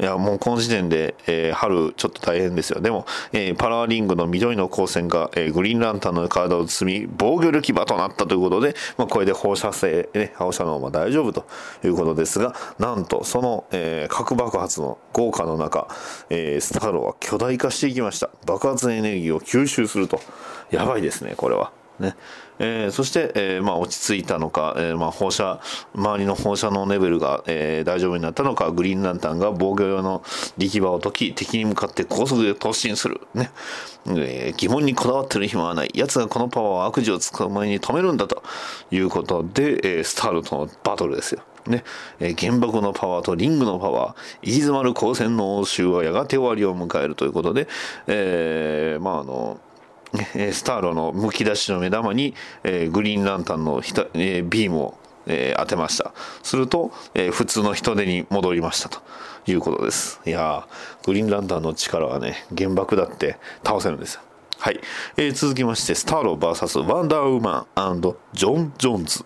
いやもうこの時点で、えー、春ちょっと大変ですよ。でも、えー、パラーリングの緑の光線が、えー、グリーンランタンの体を包み防御力場となったということで、まあ、これで放射性、ね、放射能は大丈夫ということですがなんとその、えー、核爆発の豪華の中、えー、スターローは巨大化していきました。爆発エネルギーを吸収すると。やばいですねこれは。ね。えー、そして、えーまあ、落ち着いたのか、えーまあ、放射周りの放射能レベルが、え、大丈夫になったのかグリーンランタンが防御用の力場を解き敵に向かって高速で突進する、ね。えー、疑問にこだわってる暇はない。奴がこのパワーを悪事をつく前に止めるんだということで、え、スタールとのバトルですよ。ね、えー、原爆のパワーとリングのパワー、行き詰まる光線の応酬はやがて終わりを迎えるということで、えー、まああの、スターロのむき出しの目玉に、えー、グリーンランタンのひた、えー、ビームを、えー、当てました。すると、えー、普通の人手に戻りましたと。いうことです。いやグリーンランタンの力はね原爆だって倒せるんですよ。はい、えー、続きまして、スターロー VS ワンダーウーマンジョン・ジョンズ、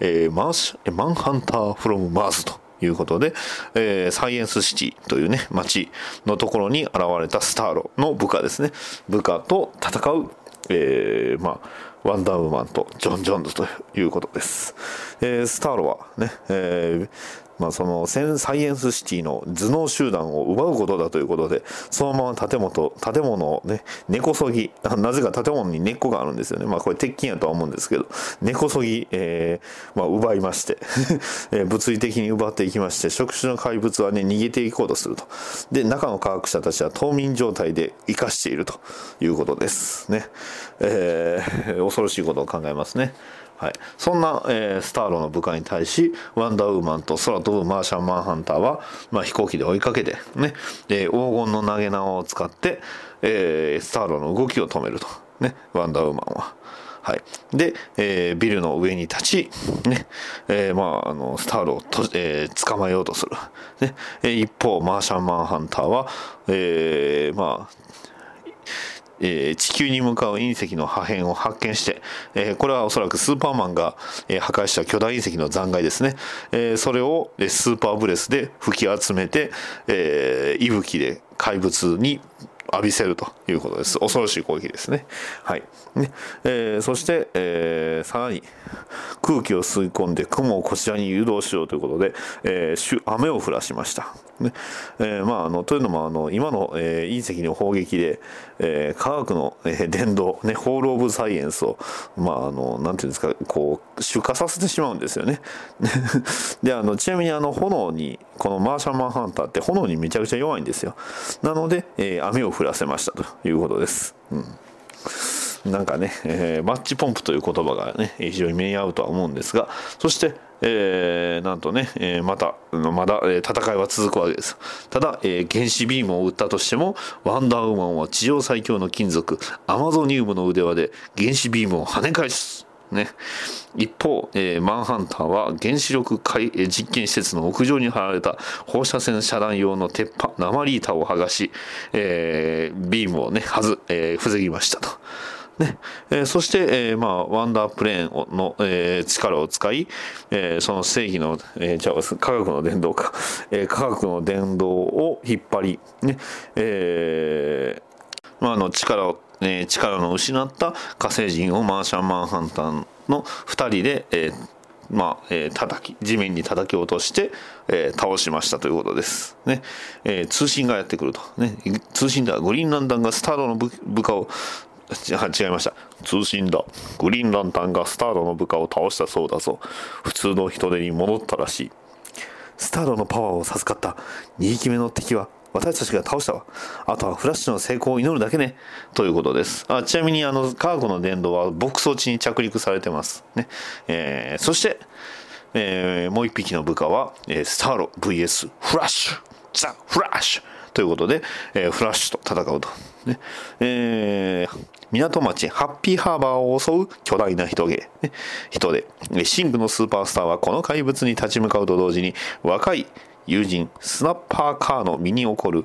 えー、マーシマンハンター・フロム・マーズと。いうことで、えー、サイエンスシティというね、街のところに現れたスターロの部下ですね。部下と戦う、えー、まあ、ワンダーウーマンとジョン・ジョンズということです。えー、スターロはね、えー、まあ、そのセンサイエンスシティの頭脳集団を奪うことだということでそのまま建物建物をね根こそぎ なぜか建物に根っこがあるんですよね。まあこれ鉄筋やとは思うんですけど根こそぎ、えーまあ、奪いまして え物理的に奪っていきまして触手の怪物はね逃げていこうとすると。で中の科学者たちは冬眠状態で生かしているということですね、えー、恐ろしいことを考えますね。はい、そんな、えー、スターロの部下に対しワンダーウーマンと空飛ぶマーシャンマンハンターは、まあ、飛行機で追いかけて、ね、で黄金の投げ縄を使って、えー、スターロの動きを止めると、ね、ワンダーウーマンは。はい、で、えー、ビルの上に立ち、ね。えーまあ、あのスターロをと、えー、捕まえようとする、ね、一方マーシャンマンハンターは、えーまあえー、地球に向かう隕石の破片を発見して、えー、これはおそらくスーパーマンが、えー、破壊した巨大隕石の残骸ですね、えー、それをスーパーブレスで吹き集めて、えー、息吹で怪物に浴びせるということです。恐ろしい攻撃ですね。はい。ねえー、そして、えー、さらに空気を吸い込んで雲をこちらに誘導しようということで、えー、雨を降らしました。ねえー、まあ、あのというのもあの今の、えー、隕石の砲撃で、えー、科学の、えー、伝道、ね、ホール・オブ・サイエンスを、まあ、あのなんていうんですかこう出荷させてしまうんですよね。であのちなみにあの炎にこのマーシャンマンハンターって炎にめちゃくちゃ弱いんですよ。なので、えー、雨を降らせましたということです。うんなんかね、えー、マッチポンプという言葉がね、非常に目に合うとは思うんですが、そして、えー、なんとね、えー、また、まだ、え、戦いは続くわけです。ただ、えー、原子ビームを撃ったとしても、ワンダーウーマンは地上最強の金属、アマゾニウムの腕輪で原子ビームを跳ね返す。ね、一方、えー、マンハンターは原子力海、え実験施設の屋上に貼られた放射線遮断用の鉄板、鉛板を剥がし、えー、ビームをね、はず、えー、防ぎましたと。ね。えー、そして、えーまあ、ワンダープレーンの、えー、力を使い、えー、その正義の、えー、じゃあ科学の伝道か、えー、科学の伝道を引っ張り、ね。えーまあ、あの力をえー、力の失った火星人をマーシャン・マンハンターの2人で、えーまあえー、叩き地面に叩き落として、えー、倒しましたということです、ね。えー、通信がやってくると、ね、通信ではグリーンランタンがスターロの部下を違いました。通信だ。グリーンランタンがスターロの部下を倒したそうだぞ。普通の人手に戻ったらしい。スターロのパワーを授かった。2匹目の敵は私たちが倒したわ。あとはフラッシュの成功を祈るだけね。ということです。あちなみに、あの、カーゴの電動は牧草地に着陸されてます。ね。えー、そして、えー、もう一匹の部下は、えー、スターロ VS フラッシュザ・フラッシュということで、えー、フラッシュと戦うと。ねえー、港町ハッピーハーバーを襲う巨大な人毛、ね、人で、シングのスーパースターはこの怪物に立ち向かうと同時に若い友人スナッパーカーの身に起こる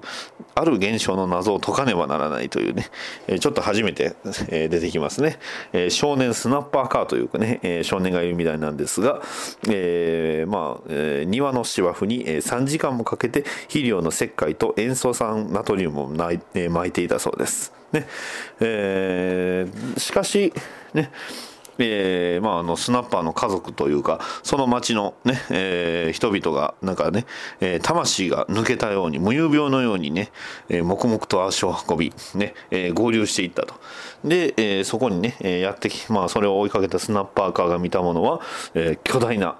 ある現象の謎を解かねばならないというね、えちょっと初めて、え出てきますね、え少年スナッパーカーというかね、え少年がいるみたいなんですが、えー、まあ、え、庭の芝生に3時間もかけて肥料の石灰と塩素酸ナトリウムをい、え巻いていたそうです。ね。えー、しかし、ね、えーまあ、あのスナッパーの家族というかその町のね、えー、人々がなんかね、えー、魂が抜けたように無遊病のようにね、え、黙々と足を運び、ねえ、合流していったとで、え、そこにね、え、やってき、まあ、それを追いかけたスナッパーカーが見たものは、え、巨大な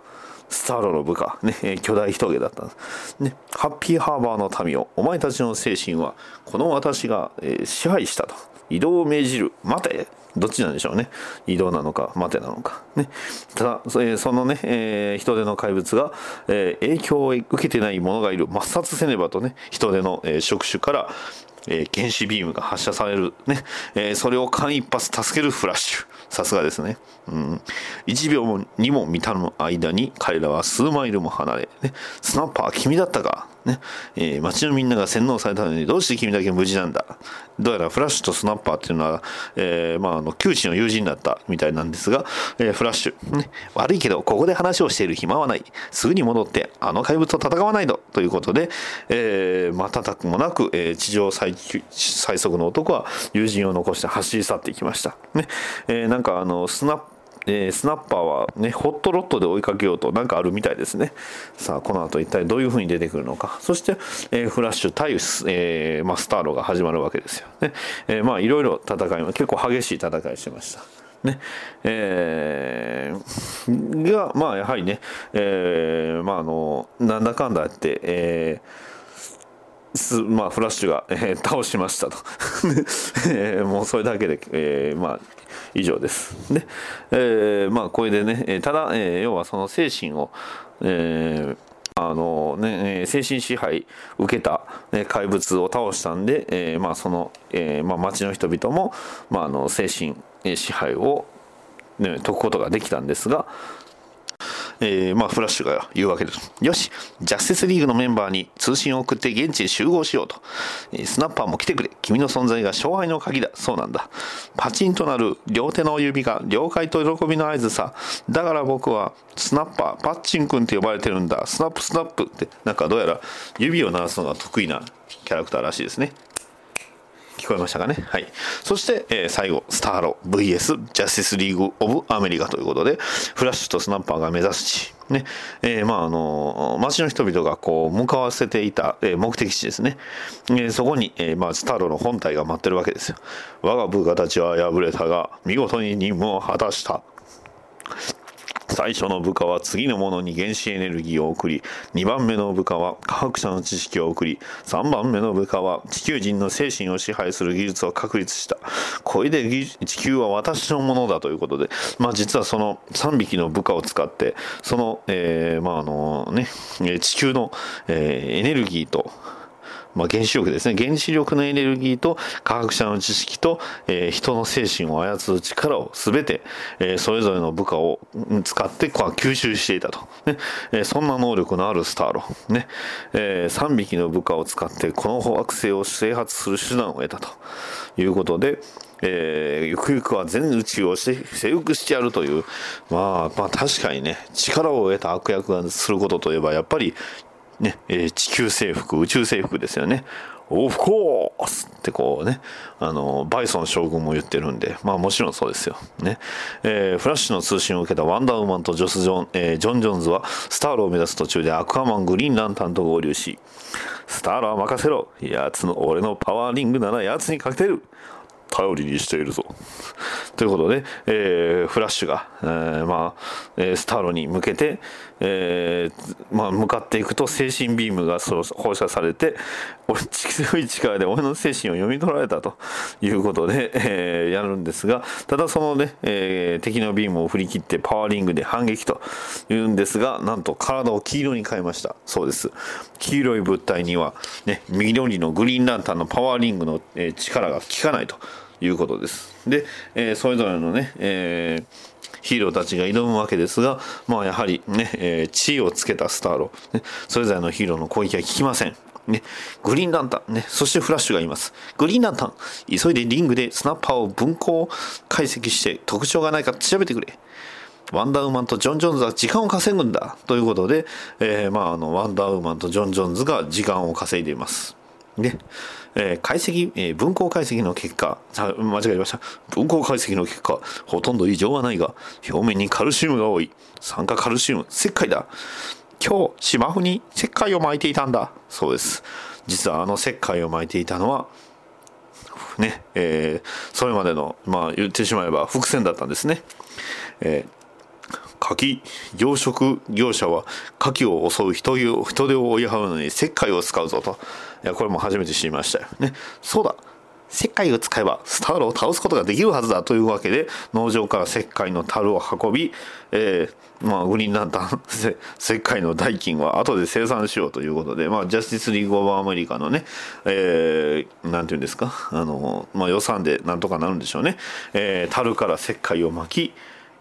スターロの部下、ね、巨大人毛だったんです。ね、ハッピーハーバーの民を、お前たちの精神は、この私が、え、支配したと。移動を命じる。待てどっちなんでしょうね。移動なのか、待てなのか。ね。ただ、そのね、えー、人手の怪物が、えー、影響を受けてない者がいる。抹殺せねばとね、人手の、えー、触手から、えー、原子ビームが発射される。ね。えー、それを間一髪助けるフラッシュ。さすがですね。うん。1秒にも満たぬ間に彼らは数マイルも離れ、ね。スナッパー君だったか。ね。えー、街のみんなが洗脳されたのにどうして君だけ無事なんだ？どうやらフラッシュとスナッパーっていうのは、えー、まあ、あの、旧知の友人だったみたいなんですが、えー、フラッシュ、ね。悪いけど、ここで話をしている暇はない。すぐに戻って、あの怪物と戦わないと。ということで、えー、瞬くもなく、え、地上最最速の男は友人を残して走り去っていきました。ね。え、なんかあの、スナッえー、スナッパーはね、ホットロットで追いかけようとなんかあるみたいですね。さあ、この後一体どういう風に出てくるのか。そして、えー、フラッシュ対、えー、ま、スターロが始まるわけですよね。え、まあ、いろいろ戦いも結構激しい戦いしてました。ねえー、が、まあ、やはりね、えー、まあ、あの、なんだかんだやって、えー、す まあ、フラッシュが、えー、倒しましたと、えー、もうそれだけで、えー、まあ以上です。で、えー、まあこれでね、ただ、えー、要はその精神を、えーあのね、精神支配受けた、ね、怪物を倒したんで、えー、まあその、えー、まあ町の人々も、まあ、あの精神支配を、ね、解くことができたんですが、えー、まあ、フラッシュが言うわけです。よし、ジャスティスリーグのメンバーに通信を送って現地へ集合しようと。えー、スナッパーも来てくれ。君の存在が勝敗の鍵だ。そうなんだ。パチンとなる両手の指が了解と喜びの合図さ。だから僕はスナッパー、パッチン君って呼ばれてるんだ。スナップスナップって、なんかどうやら指を鳴らすのが得意なキャラクターらしいですね。聞こえましたかね？はい。そして、えー、最後、スターロ VS ジャスティスリーグ・オブ・アメリカということで、フラッシュとスナッパーが目指す地、ね、えー、まあ、あの、街の人々がこう、向かわせていた、えー、目的地ですね。えー、そこに、えー、まあ、スターロの本体が待ってるわけですよ。我が部下たちは敗れたが、見事に任務を果たした。最初の部下は次のものに原子エネルギーを送り2番目の部下は科学者の知識を送り3番目の部下は地球人の精神を支配する技術を確立した。これで地球は私のものだということで、まあ、実はその3匹の部下を使ってその、えー、まああのね、地球の、えー、エネルギーとまあ、原子力ですね原子力のエネルギーと科学者の知識と、えー、人の精神を操る力を全て、えー、それぞれの部下を使って吸収していたと、ね。えー、そんな能力のあるスターロ、ね。えー、3匹の部下を使ってこの惑星を制圧する手段を得たということで、えー、ゆくゆくは全宇宙を征服してやるという、まあ、まあ確かにね力を得た悪役がすることといえばやっぱりね、えー、地球征服、宇宙征服ですよね。オフコースってこうね、あの、バイソン将軍も言ってるんで、まあもちろんそうですよ。ね。えー、フラッシュの通信を受けたワンダーウーマンとジョス・ジョン、えー、ジョン・ジョンズは、スターロを目指す途中でアクアマン、グリーンランタンと合流し、スターロは任せろ奴の、俺のパワーリングなら奴にかけてる頼りにしているぞ。ということで、えー、フラッシュが、えー、まあ、え、スターロに向けて、えー、まあ、向かっていくと精神ビームが放射されて、俺、強い力で俺の精神を読み取られたということで、えー、やるんですが、ただそのね、えー、敵のビームを振り切ってパワーリングで反撃というんですが、なんと体を黄色に変えました。そうです。黄色い物体には、ね、緑のグリーンランタンのパワーリングの、え、力が効かないと。いうことです。で、えー、それぞれのね、えー、ヒーローたちが挑むわけですが、まあ、やはりね、えー、地位をつけたスターロ、ね、それぞれのヒーローの攻撃は効きません。ね、グリーンランタン、ね、そしてフラッシュがいます。グリーンランタン、急いでリングでスナッパーを分光解析して特徴がないか調べてくれ。ワンダーウーマンとジョン・ジョーンズは時間を稼ぐんだということで、えー、まあ、あの、ワンダーウーマンとジョン・ジョーンズが時間を稼いでいます。で、えー、解析、えー、分光解析の結果、さ間違えました。分光解析の結果、ほとんど異常はないが、表面にカルシウムが多い。酸化カルシウム、石灰だ。今日、芝生に石灰を巻いていたんだ。そうです。実はあの石灰を巻いていたのは、ね、えー、それまでの、まあ言ってしまえば伏線だったんですね。えー牡蠣養殖業者は牡蠣を襲う人人手を追い払うのに石灰を使うぞと。いやこれも初めて知りましたよ。ね。そうだ。石灰を使えばスタールを倒すことができるはずだというわけで農場から石灰の樽を運び、えー、まあ、グリーンランタン石灰の代金は後で生産しようということで、まあ、ジャスティスリーグ・オブ・アメリカのね、えー、なんていうんですかあの、まあ、予算でなんとかなるんでしょうね、えー、樽から石灰を巻き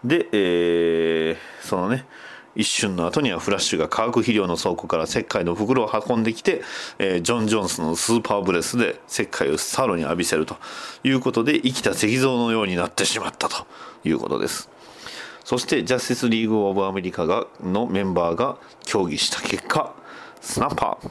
で、えー、そのね一瞬の後にはフラッシュが化学肥料の倉庫から石灰の袋を運んできて、えー、ジョン・ジョンスのスーパーブレスで石灰をサロに浴びせるということで生きた石像のようになってしまったということです。そしてジャスティスリーグ・オブ・アメリカがのメンバーが協議した結果スナッパー。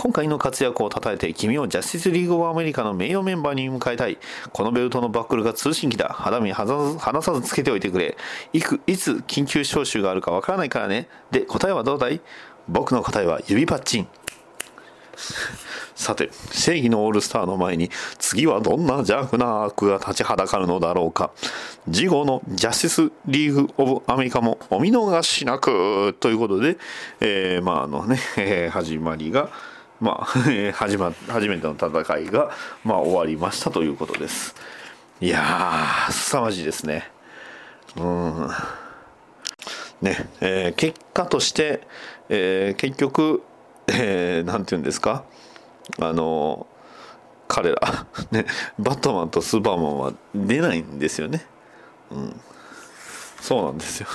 今回の活躍を称えて君をジャスティスリーグ・オブ・アメリカの名誉メンバーに迎えたい。このベルトのバックルが通信機だ。肌身離さずつけておいてくれ。いくいつ緊急招集があるかわからないからね。で、答えはどうだい？僕の答えは指パッチン。さて、正義のオールスターの前に、次はどんな邪悪な悪が立ちはだかるのだろうか。次号のジャスティスリーグ・オブ・アメリカもお見逃しなくということで、えー、まああのね、始まりが、まあ、始ま初めての戦いが、まあ、終わりましたということです。いやー、凄まじいですね。うん。ね、えー、結果として、えー、結局、えー、なんて言うんですか、あの彼ら、ね、バットマンとスーパーマンは出ないんですよね。うん。そうなんですよ。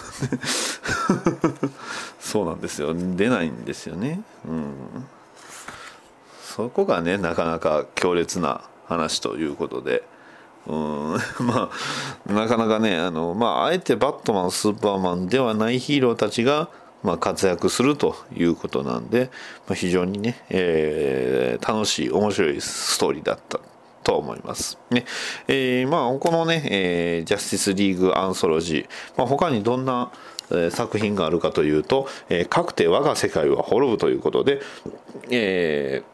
そうなんですよ。出ないんですよね。うん。そこがねなかなか強烈な話ということで。うん まあなかなかねあの、まあ、あえてバットマンスーパーマンではないヒーローたちが、まあ、活躍するということなんで、まあ、非常にね、えー、楽しい面白いストーリーだったと思います。ねえー、まあこのね、えー、ジャスティスリーグアンソロジー、まあ、他にどんなえ作品があるかというと「えー、かくて我が世界は滅ぶ」ということで、えー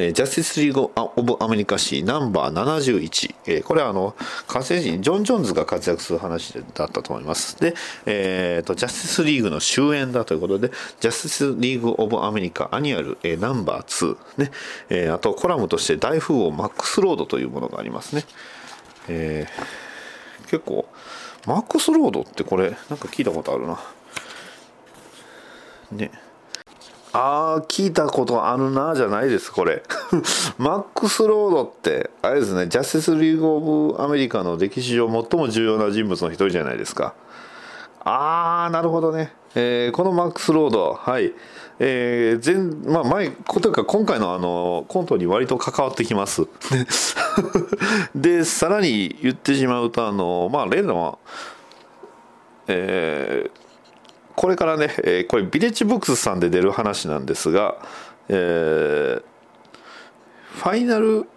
えジャスティス・リーグ・オブ・アメリカ誌ナンバー71、えこれはあの火星人ジョン・ジョーンズが活躍する話だったと思います。で、えーとジャスティス・リーグの終焉だということでジャスティス・リーグ・オブ・アメリカアニュアル、えーナンバー2ね、えーあとコラムとして大富豪マックス・ロードというものがありますね、えー結構マックス・ロードってこれなんか聞いたことあるな。ね。あー聞いたことあるなじゃないですこれ。マックス・ロードってあれですねジャスティス・リーグ・オブ・アメリカの歴史上最も重要な人物の一人じゃないですか。あーなるほどね、えーこのマックス・ロードはい。えー前まあ前こというか今回のあのコントに割と関わってきます。でさらに言ってしまうとあのまあ例のはえーこれからね、えーこれビレッジブックスさんで出る話なんですが、えーファイナル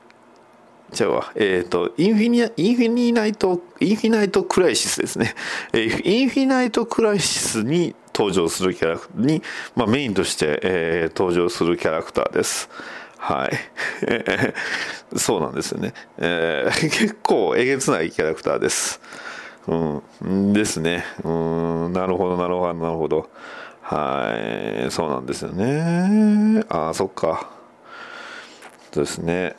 じゃあえっ、とインフィニアインフィニナイトインフィナイトクライシスですね、えーインフィナイトクライシスに登場するキャラクターに、まあ、メインとして、えー登場するキャラクターです。はい。そうなんですよね、えー結構えげつないキャラクターです。うん、ですね。うん、なるほど、なるほど、なるほど。はい、そうなんですよね。ああ、そっか。そうですね。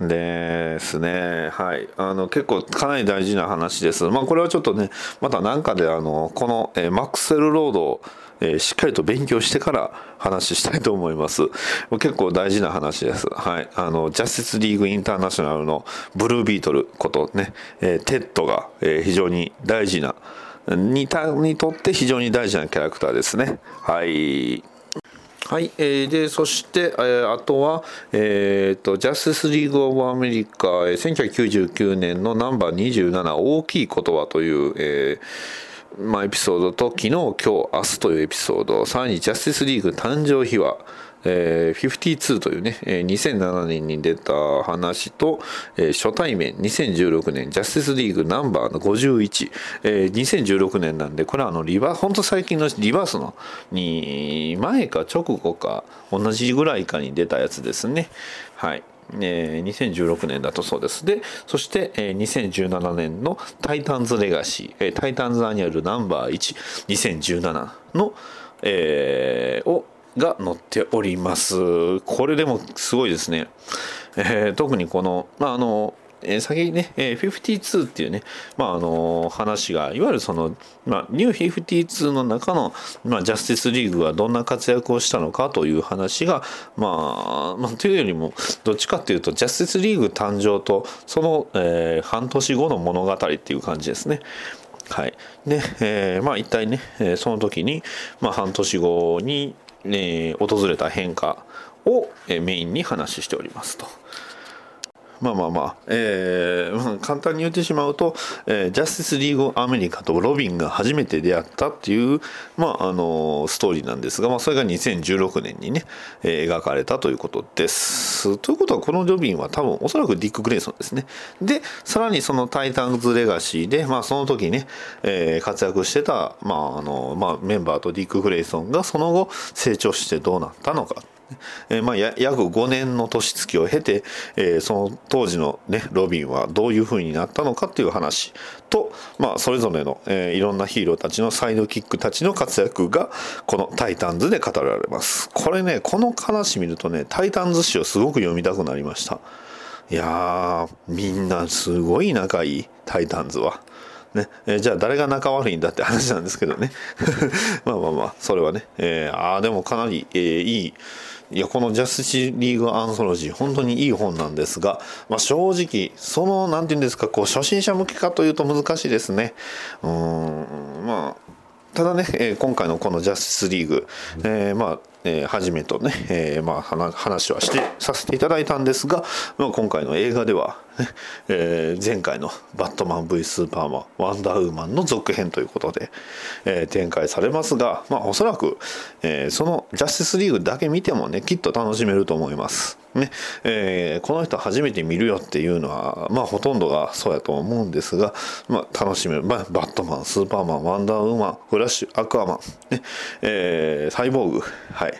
ですね。はい。あの、結構かなり大事な話です。まあ、これはちょっとね、また何かで、あの、この、えーマクセルロードを、えーしっかりと勉強してから話したいと思います。結構大事な話です。はい。あの、ジャスティスリーグインターナショナルのブルービートルことね、えーテッドが、え非常に大事な、にたにとって非常に大事なキャラクターですね。はい。はい、えーでそして、えーあとは、えー、とジャスティス・リーグ・オブ・アメリカ、えー1999年のナンバー27大きい言葉という、えーまあ、エピソードと昨日、今日、明日というエピソードさらにジャスティス・リーグ誕生秘話。えー、52というね、2007年に出た話と、初対面2016年ジャスティスリーグナンバーの51、えー2016年なんでこれはあのリバー本当最近のリバースのに前か直後か同じぐらいかに出たやつですね。はい。えー2016年だとそうです。でそして、えー2017年の「タイタンズ・レガシー」えータイタンズ・アニュアルナンバー12017の、えーをが載っております。これでもすごいですね、えー特にこのまああのえー先にね、えー52っていうね、まああの話がいわゆるその、まあ、ニュー52の中の、まあ、ジャスティスリーグがどんな活躍をしたのかという話が、まあ、まあというよりもどっちかっていうとジャスティスリーグ誕生とその、えー半年後の物語っていう感じですね。はい、で、えーまあ一体ね、その時に、まあ、半年後に、え訪れた変化を、えメインに話しておりますと。まあまあまあ、えー簡単に言ってしまうと、えージャスティス・リーグ・アメリカとロビンが初めて出会ったっていう、まあ、あのストーリーなんですが、まあ、それが2016年にね、えー描かれたということです。ということは、このロビンは多分おそらくディック・グレイソンですね。で、さらにそのタイタンズ・レガシーで、まあ、その時ね、えー活躍してた、まああのまあ、メンバーとディック・グレイソンがその後成長してどうなったのか。えーまあ、や約5年の年月を経て、えーその当時の、ね、ロビンはどういう風になったのかっていう話。と、まあ、それぞれの、えーいろんなヒーローたちのサイドキックたちの活躍がこの「タイタンズ」で語られます。これねこの話見るとね「タイタンズ」誌をすごく読みたくなりました。いやーみんなすごい仲いいタイタンズは。ねえーじゃあ誰が仲悪いんだって話なんですけどね。まあまあまあそれはね、えーああでもかなり、えーいいいやこのジャスティスリーグアンソロジー本当にいい本なんですが、まあ、正直その何て言うんですかこう初心者向けかというと難しいですね。うんまあただね、えー今回のこのジャスティスリーグ、えーまあ、えー初めとね、えーまあ、話はしてさせていただいたんですが、まあ、今回の映画では、えー前回の「バットマン V スーパーマンワンダーウーマン」の続編ということで、えー展開されますが、まあ、おそらく、えーそのジャスティスリーグだけ見てもねきっと楽しめると思います。ね。えーこの人初めて見るよっていうのは、まあ、ほとんどがそうやと思うんですが、まあ、楽しめる、まあ、バットマンスーパーマンワンダーウーマンフラッシュアクアマン、ね。えーサイボーグ。はい。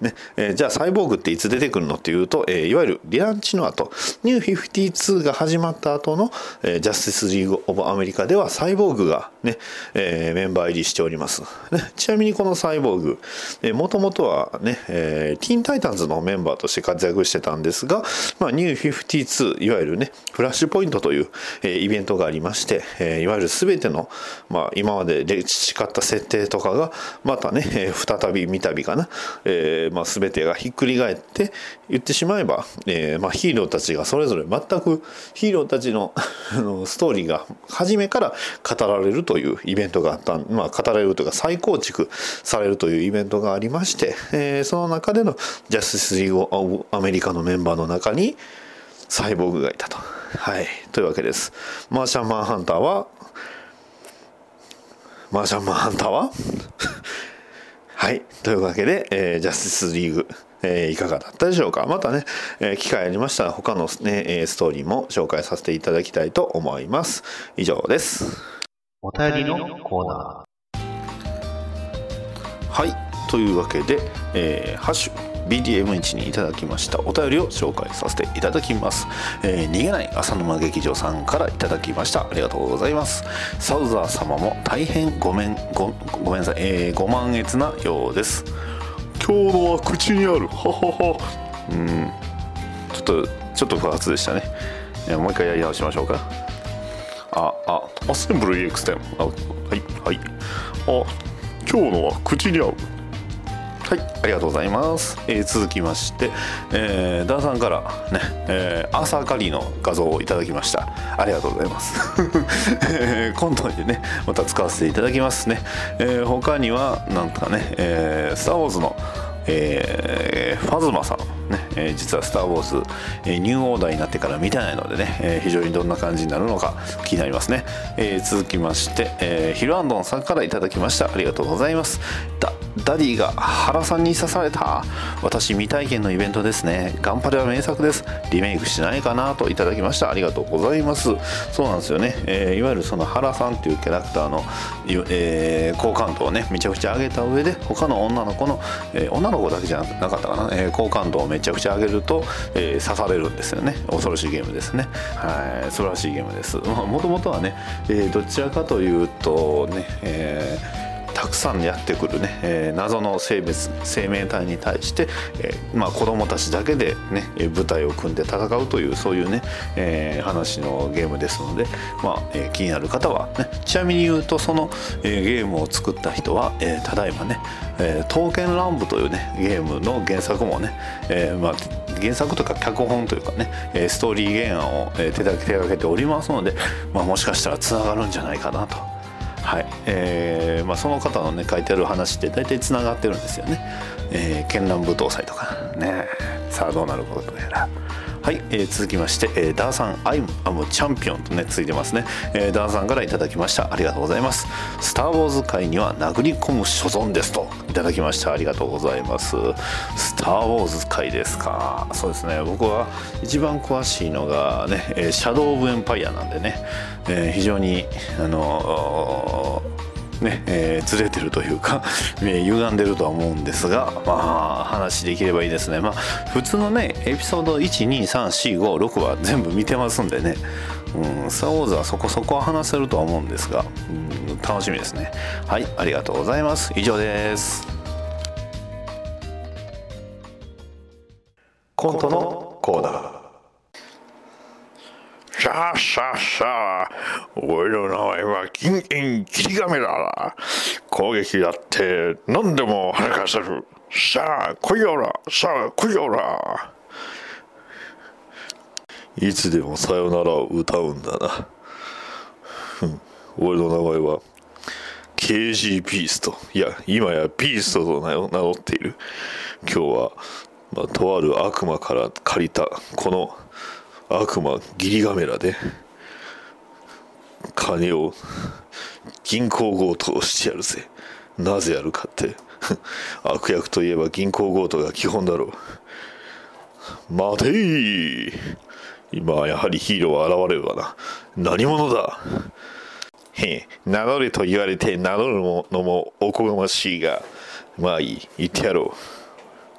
ねえーじゃあサイボーグっていつ出てくるのっていうと、えーいわゆるリランチの後ニュー52が始まった後の、えージャスティスリーグ・オブ・アメリカではサイボーグがね、えーメンバー入りしております、ね、ちなみにこのサイボーグもともとはね、えーティーンタイタンズのメンバーとして活躍してたんですが、まあ、ニュー52いわゆるねフラッシュポイントという、えーイベントがありまして、えーいわゆる全ての、まあ、今まで培った設定とかがまたね、えー再び見たびかな、えーまあ、全てがひっくり返って言ってしまえば、えーまあ、ヒーローたちがそれぞれ全くヒーローたちの のストーリーが初めから語られるというイベントがあった、まあ、語られるというか再構築されるというイベントがありまして、えーその中でのジャスティスリーグ・オブ・アメリカのメンバーの中にサイボーグがいたと。はい、というわけです。マーシャンマンハンターはマーシャンマンハンターははい。というわけで、えージャスティスリーグ、えーいかがだったでしょうか？またね、えー機会ありましたら他の、ね、えーストーリーも紹介させていただきたいと思います。以上です。お便りのコーナはい。というわけで、えーハッシュ BDM1 にいただきました。お便りを紹介させていただきます、えー逃げない浅沼劇場さんからいただきました。ありがとうございます。サウザー様も大変ごめんごごめんなさい、えーご満悦なようです。今日のは口にある。ははは。うん。ちょっとちょっと不発でしたね。えーもう一回やり直しましょうか。ああ。アセンブル EX10 あはいはい。あ今日のは口に合うはい、ありがとうございます。えー続きまして、えーダーさんからね、えー朝狩りの画像をいただきました。ありがとうございます。え ー今度でね、また使わせていただきますね。えー他には、なんとかね、えースター・ウォーズの、えーファズマさん、ねえー実は「スター・ウォーズ」えーニューオーダーになってから見てないのでね、えー非常にどんな感じになるのか気になりますね、えー続きまして、えーヒルアンドンさんからいただきました。ありがとうございます。ダダディが原さんに刺された。私未体験のイベントですね。ガンパレは名作です。リメイクしないかなといただきました。ありがとうございます。そうなんですよね、えーいわゆるその原さんっていうキャラクターの、え好感度をねめちゃくちゃ上げた上で他の女の子の、えー女の子だけじゃなかったかな、えー好感度をめちゃくちゃ上げると、えー刺されるんですよね。恐ろしいゲームですね。はい。素晴らしいゲームです。もともとはね、えーどちらかというとね、えーたくさんやってくるね、えー謎の生物生命体に対して、えーまあ、子供たちだけでねえー部隊を組んで戦うというそういうね、えー話のゲームですので、まあえー気になる方は、ね、ちなみに言うとその、えーゲームを作った人は、えーただいまね「えー刀剣乱舞」というねゲームの原作もね、えーまあ、原作とか脚本というかねストーリー原案を、手だけ手掛けておりますので、まあ、もしかしたらつながるんじゃないかなと。はいえーまあ、その方のね書いてある話って大体つながってるんですよね。えー、絢爛舞踏祭とかねさあどうなることやら。はい、えー続きまして、えーダーさん「I'm a チャンピオン」とねついてますね、えーダーさんからいただきました。ありがとうございます「スター・ウォーズ界には殴り込む所存です」と。いただきました。ありがとうございます。スター・ウォーズ界ですか。そうですね。僕は一番詳しいのがね、シャドウ・オブ・エンパイアなんでね、えー非常にあのねえーずれてるというか、えー歪んでるとは思うんですがまあ話できればいいですね。まあ普通のねエピソード123456は全部見てますんでね。うん、スター・ウォーズはそこそこは話せるとは思うんですが、うん、楽しみですね。はいありがとうございます。以上です。コントのコーナー。さあさあさあ、俺の名前は銀キリガメだ。攻撃だって何でもはかせる。さあ、来いよら、さあ、来いよら。いつでもさよならを歌うんだな。俺の名前は KG ビースト。いや、今やビーストと名を名乗っている。今日は、まあ、とある悪魔から借りたこの悪魔ギリガメラで金を銀行強盗してやるぜ。なぜやるかって悪役といえば銀行強盗が基本だろう。待てい今やはりヒーローは現れるわな。何者だ。へえ名乗れと言われて名乗るのもおこがましいがまあいい。言ってやろ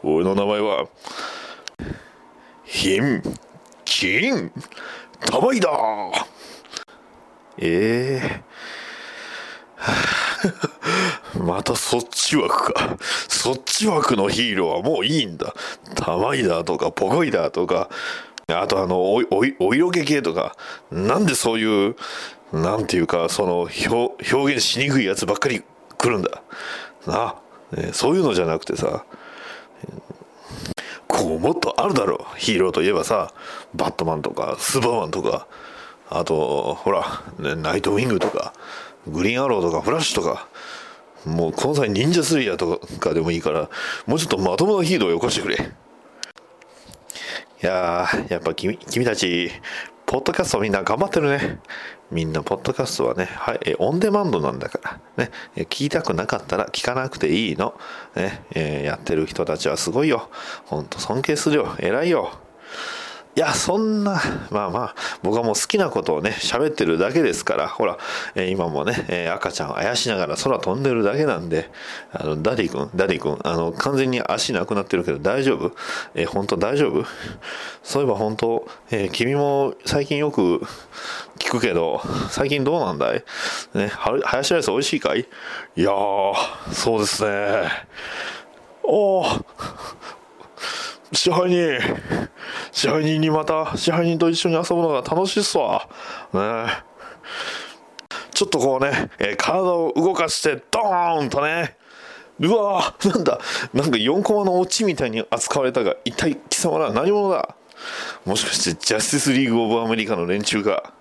う。俺の名前はヒン。キン玉井だええ またそっち枠か。そっち枠のヒーローはもういいんだ。玉井だとか、ポコイだとか、あとあの、お、お、お色気系とか、なんでそういう、なんていうか、その、表、表現しにくいやつばっかり来るんだ。な、ね、そういうのじゃなくてさ、こうもっとあるだろう。ヒーローといえばさ、バットマンとか、スーパーマンとか、あと、ほら、ね、ナイトウィングとか、グリーンアローとか、フラッシュとか、もうこの際忍者スリラーとかでもいいから、もうちょっとまともなヒーローをよこしてくれ。いや、やっぱ君、君たち、ポッドキャストみんな頑張ってるね。みんな、ポッドキャストはね、はい、オンデマンドなんだから、ね、聞きたくなかったら聞かなくていいの。ね、えー、やってる人たちはすごいよ。ほんと尊敬するよ。偉いよ。いや、そんな、まあまあ、僕はもう好きなことをね、喋ってるだけですから、ほら、えー、今もね、えー、赤ちゃんをあやしながら空飛んでるだけなんで、あの、ダディ君、ダディ君、あの、完全に足なくなってるけど大丈夫？えー、本当大丈夫？そういえば本当、えー、君も最近よく聞くけど、最近どうなんだい？ね、ハヤシライス美味しいかい？いやー、そうですね。おー、支配人、支配人にまた支配人と一緒に遊ぶのが楽しいっすわ。ねちょっとこうね、えー、体を動かしてドーンとね、うわーなんだ、なんか4コマのオチみたいに扱われたが、一体貴様ら何者だもしかしてジャスティスリーグ・オブ・アメリカの連中か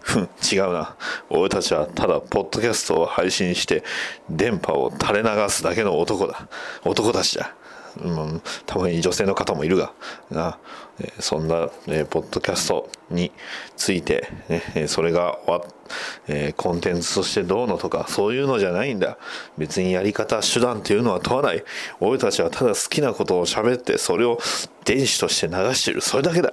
ふん、違うな。俺たちはただ、ポッドキャストを配信して、電波を垂れ流すだけの男だ。男たちだ。うん、たまに女性の方もいるが、なえそんな、えポッドキャストについて、ね、それがえ、コンテンツとしてどうのとか、そういうのじゃないんだ。別にやり方、手段っていうのは問わない。俺たちはただ好きなことを喋って、それを電子として流してる。それだけだ。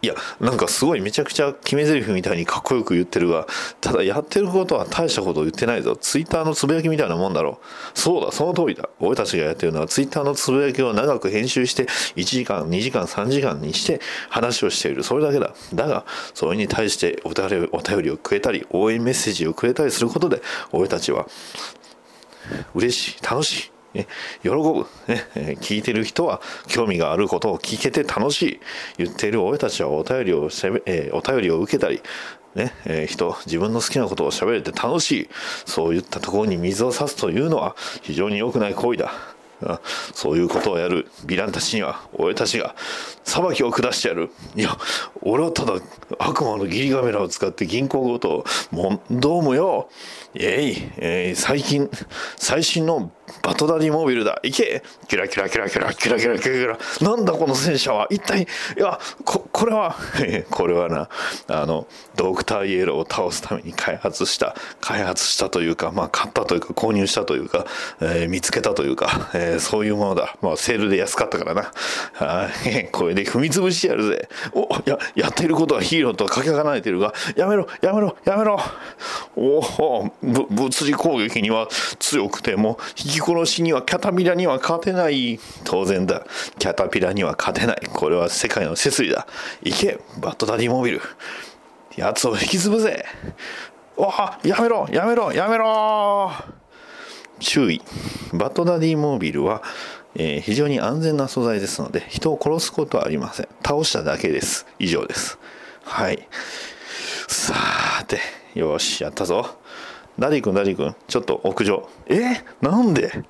いや、なんかすごいめちゃくちゃ決め台詞みたいにかっこよく言ってるが、ただやってることは大したこと言ってないぞ。ツイッターのつぶやきみたいなもんだろ。そうだ、その通りだ。俺たちがやってるのはツイッターのつぶやきを長く編集して、1時間、2時間、3時間にして話をしている。それだけだ。だが、それに対してお便りお便りをくれたり、応援メッセージをくれたりすることで、俺たちは嬉しい、楽しい。ね、喜ぶ、ね、聞いてる人は興味があることを聞けて楽しい。言っている俺たちはお便りをせめ、え、お便りを受けたりね、えー、人、自分の好きなことを喋れて楽しい。そういったところに水を差すというのは非常に良くない行為だ。そういうことをやる。ヴィランたちには俺たちが裁きを下してやる。いや俺はただ悪魔のギリガメラを使って銀行強盗もどうもよえい、えー、最近最新のバトダディモービルだ。行け。キラキラキラキラキラキラキラキラ。なんだこの戦車は？一体いやここれは。これはなあのドクターイエローを倒すために開発した開発したというかまあ買ったというか購入したというか、えー、見つけたというか、えー、そういうものだ。まあセールで安かったからな。あ これで踏み潰してやるぜ。おややってることはヒーローとはかけ離れてるがやめろやめろやめろ。おお物理攻撃には強くても引き殺しにはキャタピラには勝てない。当然だ。キャタピラには勝てない。これは世界の摂理だ。行け。バッドダディモビル。奴を引き潰せおやめろ。やめろ。やめろ。注意。バッドダディモービルは、えー、非常に安全な素材ですので人を殺すことはありません。倒しただけです。以上です。はい。さてよしやったぞ。ダディ君ダディ君ちょっと屋上。え？なんで？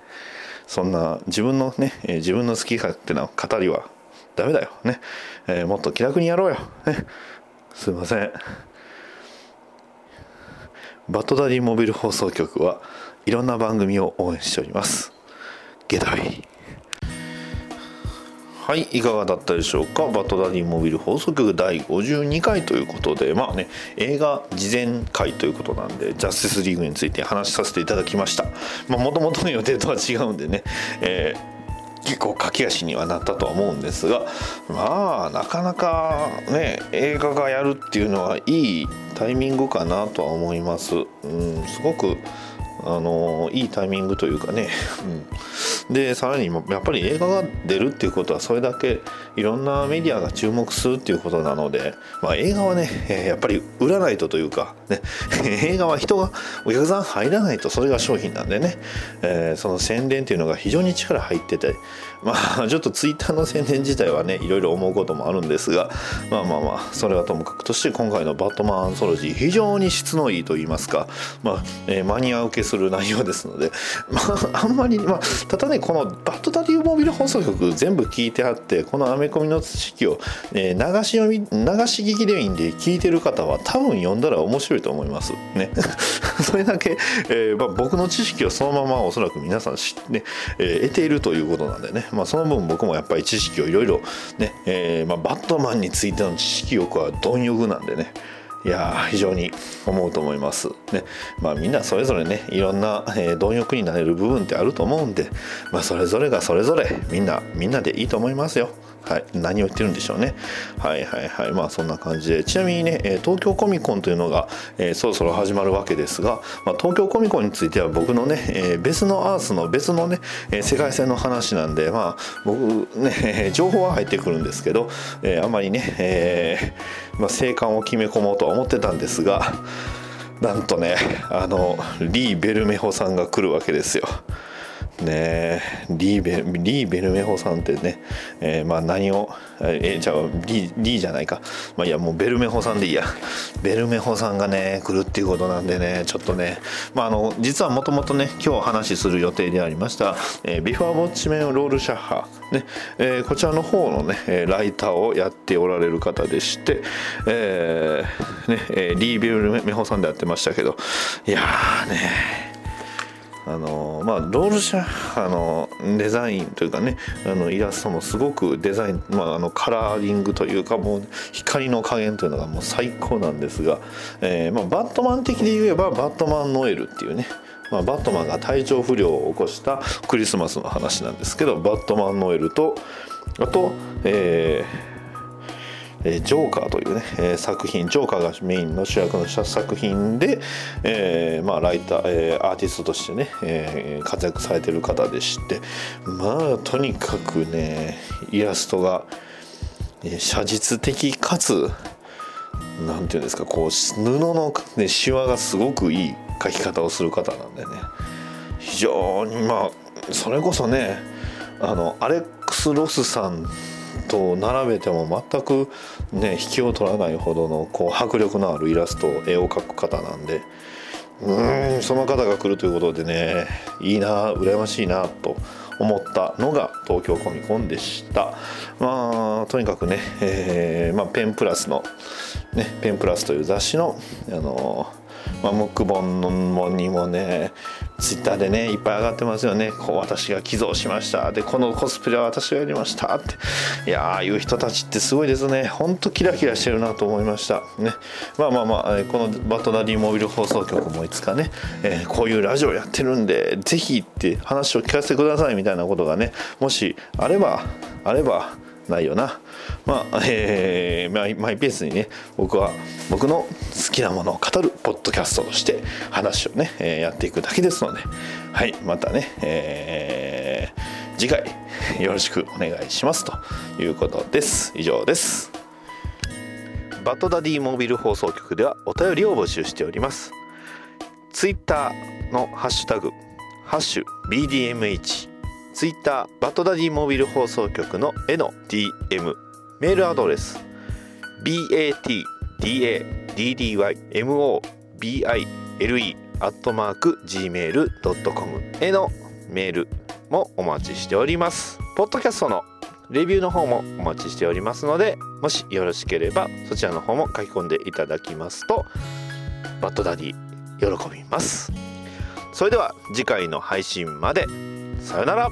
そんな自分のね、えー、自分の好き勝手な語りはダメだよ。ね、えー、もっと気楽にやろうよ。ね。すいません。バッドダディモビル放送局はいろんな番組を応援しております。ゲタウェイ。はいいかがだったでしょうか？バッドダディモビル放送局第52回ということでまあね映画事前回ということなんでジャスティスリーグについて話させていただきましたもともとの予定とは違うんでね、えー結構駆け足にはなったとは思うんですがまあなかなかね映画がやるっていうのはいいタイミングかなとは思います。うん、すごくあのいいタイミングというかね、うん、でさらにやっぱり映画が出るっていうことはそれだけいろんなメディアが注目するっていうことなので、まあ、映画はね、えーやっぱり売らないとというか、ね、映画は人がお客さん入らないとそれが商品なんでね、えーその宣伝っていうのが非常に力入っててまあ ちょっとツイッターの宣伝自体はねいろいろ思うこともあるんですがまあまあまあそれはともかくとして今回の「バットマンアンソロジー」非常に質のいいと言いますか、まあえーマニア受けする内容ですので、まあ、あんまり、まあ、ただねこの「バットダディモビル放送局」全部聞いてあってこのアメコミの知識を、えー流し読み流し聞きでいいんで聞いてる方は多分読んだら面白いと思います。ね。それだけ、えーまあ、僕の知識をそのままおそらく皆さん知って、ねえー得ているということなんでね、まあ、その分僕もやっぱり知識をいろいろね、えーまあ、バットマンについての知識欲は貪欲なんでね。いや非常に思うと思います。ね。まあ、みんなそれぞれねいろんな、えー貪欲になれる部分ってあると思うんで、まあ、それぞれがそれぞれみんなみんなでいいと思いますよ。はい、何を言ってるんでしょうね。はいはいはいまあそんな感じでちなみにね、東京コミコンというのが、えーそろそろ始まるわけですが、まあ、東京コミコンについては僕のね、えー別のアースの別のね、えー世界線の話なんでまあ僕ね 情報は入ってくるんですけど、えーあまりね、えーまあ、生還を決め込もうとは思ってたんですがなんとねあのリー・ベルメホさんが来るわけですよ。ねリーベリー・ベルメホさんってね、えーまあ何をえーじゃあリリーじゃないか。まあいやもうベルメホさんでいいや。ベルメホさんがね来るっていうことなんでねちょっとね。まああの実はもともとね今日話する予定でありました、えービフォーウォッチメンロールシャッハ。ね、えーこちらの方のねライターをやっておられる方でして、えーねえリー・ベルメホさんでやってましたけど。いやーね。あのまあ、ロールシャッハのデザインというかねあのイラストもすごくデザイン、まあ、あのカラーリングというかもう光の加減というのがもう最高なんですが、えーまあ、バットマン的で言えばバットマンノエルっていうねまあ、バットマンが体調不良を起こしたクリスマスの話なんですけどバットマンノエルとあと、えーえージョーカーというね、えー作品ジョーカーがメインの主役の作品で、えーまあ、ライター、えーアーティストとしてね、えー活躍されてる方でしてまあとにかくねイラストが、えー写実的かつなんていうんですかこう布の、ね、シワがすごくいい描き方をする方なんでね非常にまあそれこそねあのアレックス・ロスさんと並べても全くね引きを取らないほどのこう迫力のあるイラスト絵を描く方なんでうんその方が来るということでねいいな羨ましいなと思ったのが東京コミコンでした。まあとにかくね、えーまあ、ペンプラスの、ね、ペンプラスという雑誌のあのまあ、ムック本にもねツイッターでねいっぱい上がってますよね。こう私が寄贈しました。でこのコスプレは私がやりました。って。いやーあいう人たちってすごいですね。ほんとキラキラしてるなと思いました。ね。まあまあまあこのバトダディモビル放送局もいつかね、えーこういうラジオやってるんでぜひって話を聞かせてくださいみたいなことがねもしあればあればないよな。まあ、えーマイマイペースにね、僕は僕の好きなものを語るポッドキャストとして話をね、えーやっていくだけですので、はい、またね、えー次回よろしくお願いしますということです。以上です。バッドダディモビル放送局ではお便りを募集しております。ツイッターのハッシュタグ、ハッシュ BDMH、ツイッターバッドダディモビル放送局のへの DM、メールアドレス、BATDADDYMOBILE アットマーク Gmail.com へのメールもお待ちしております。ポッドキャストのレビューの方もお待ちしておりますので、もしよろしければそちらの方も書き込んでいただきますと、バッドダディ喜びます。それでは次回の配信までさよなら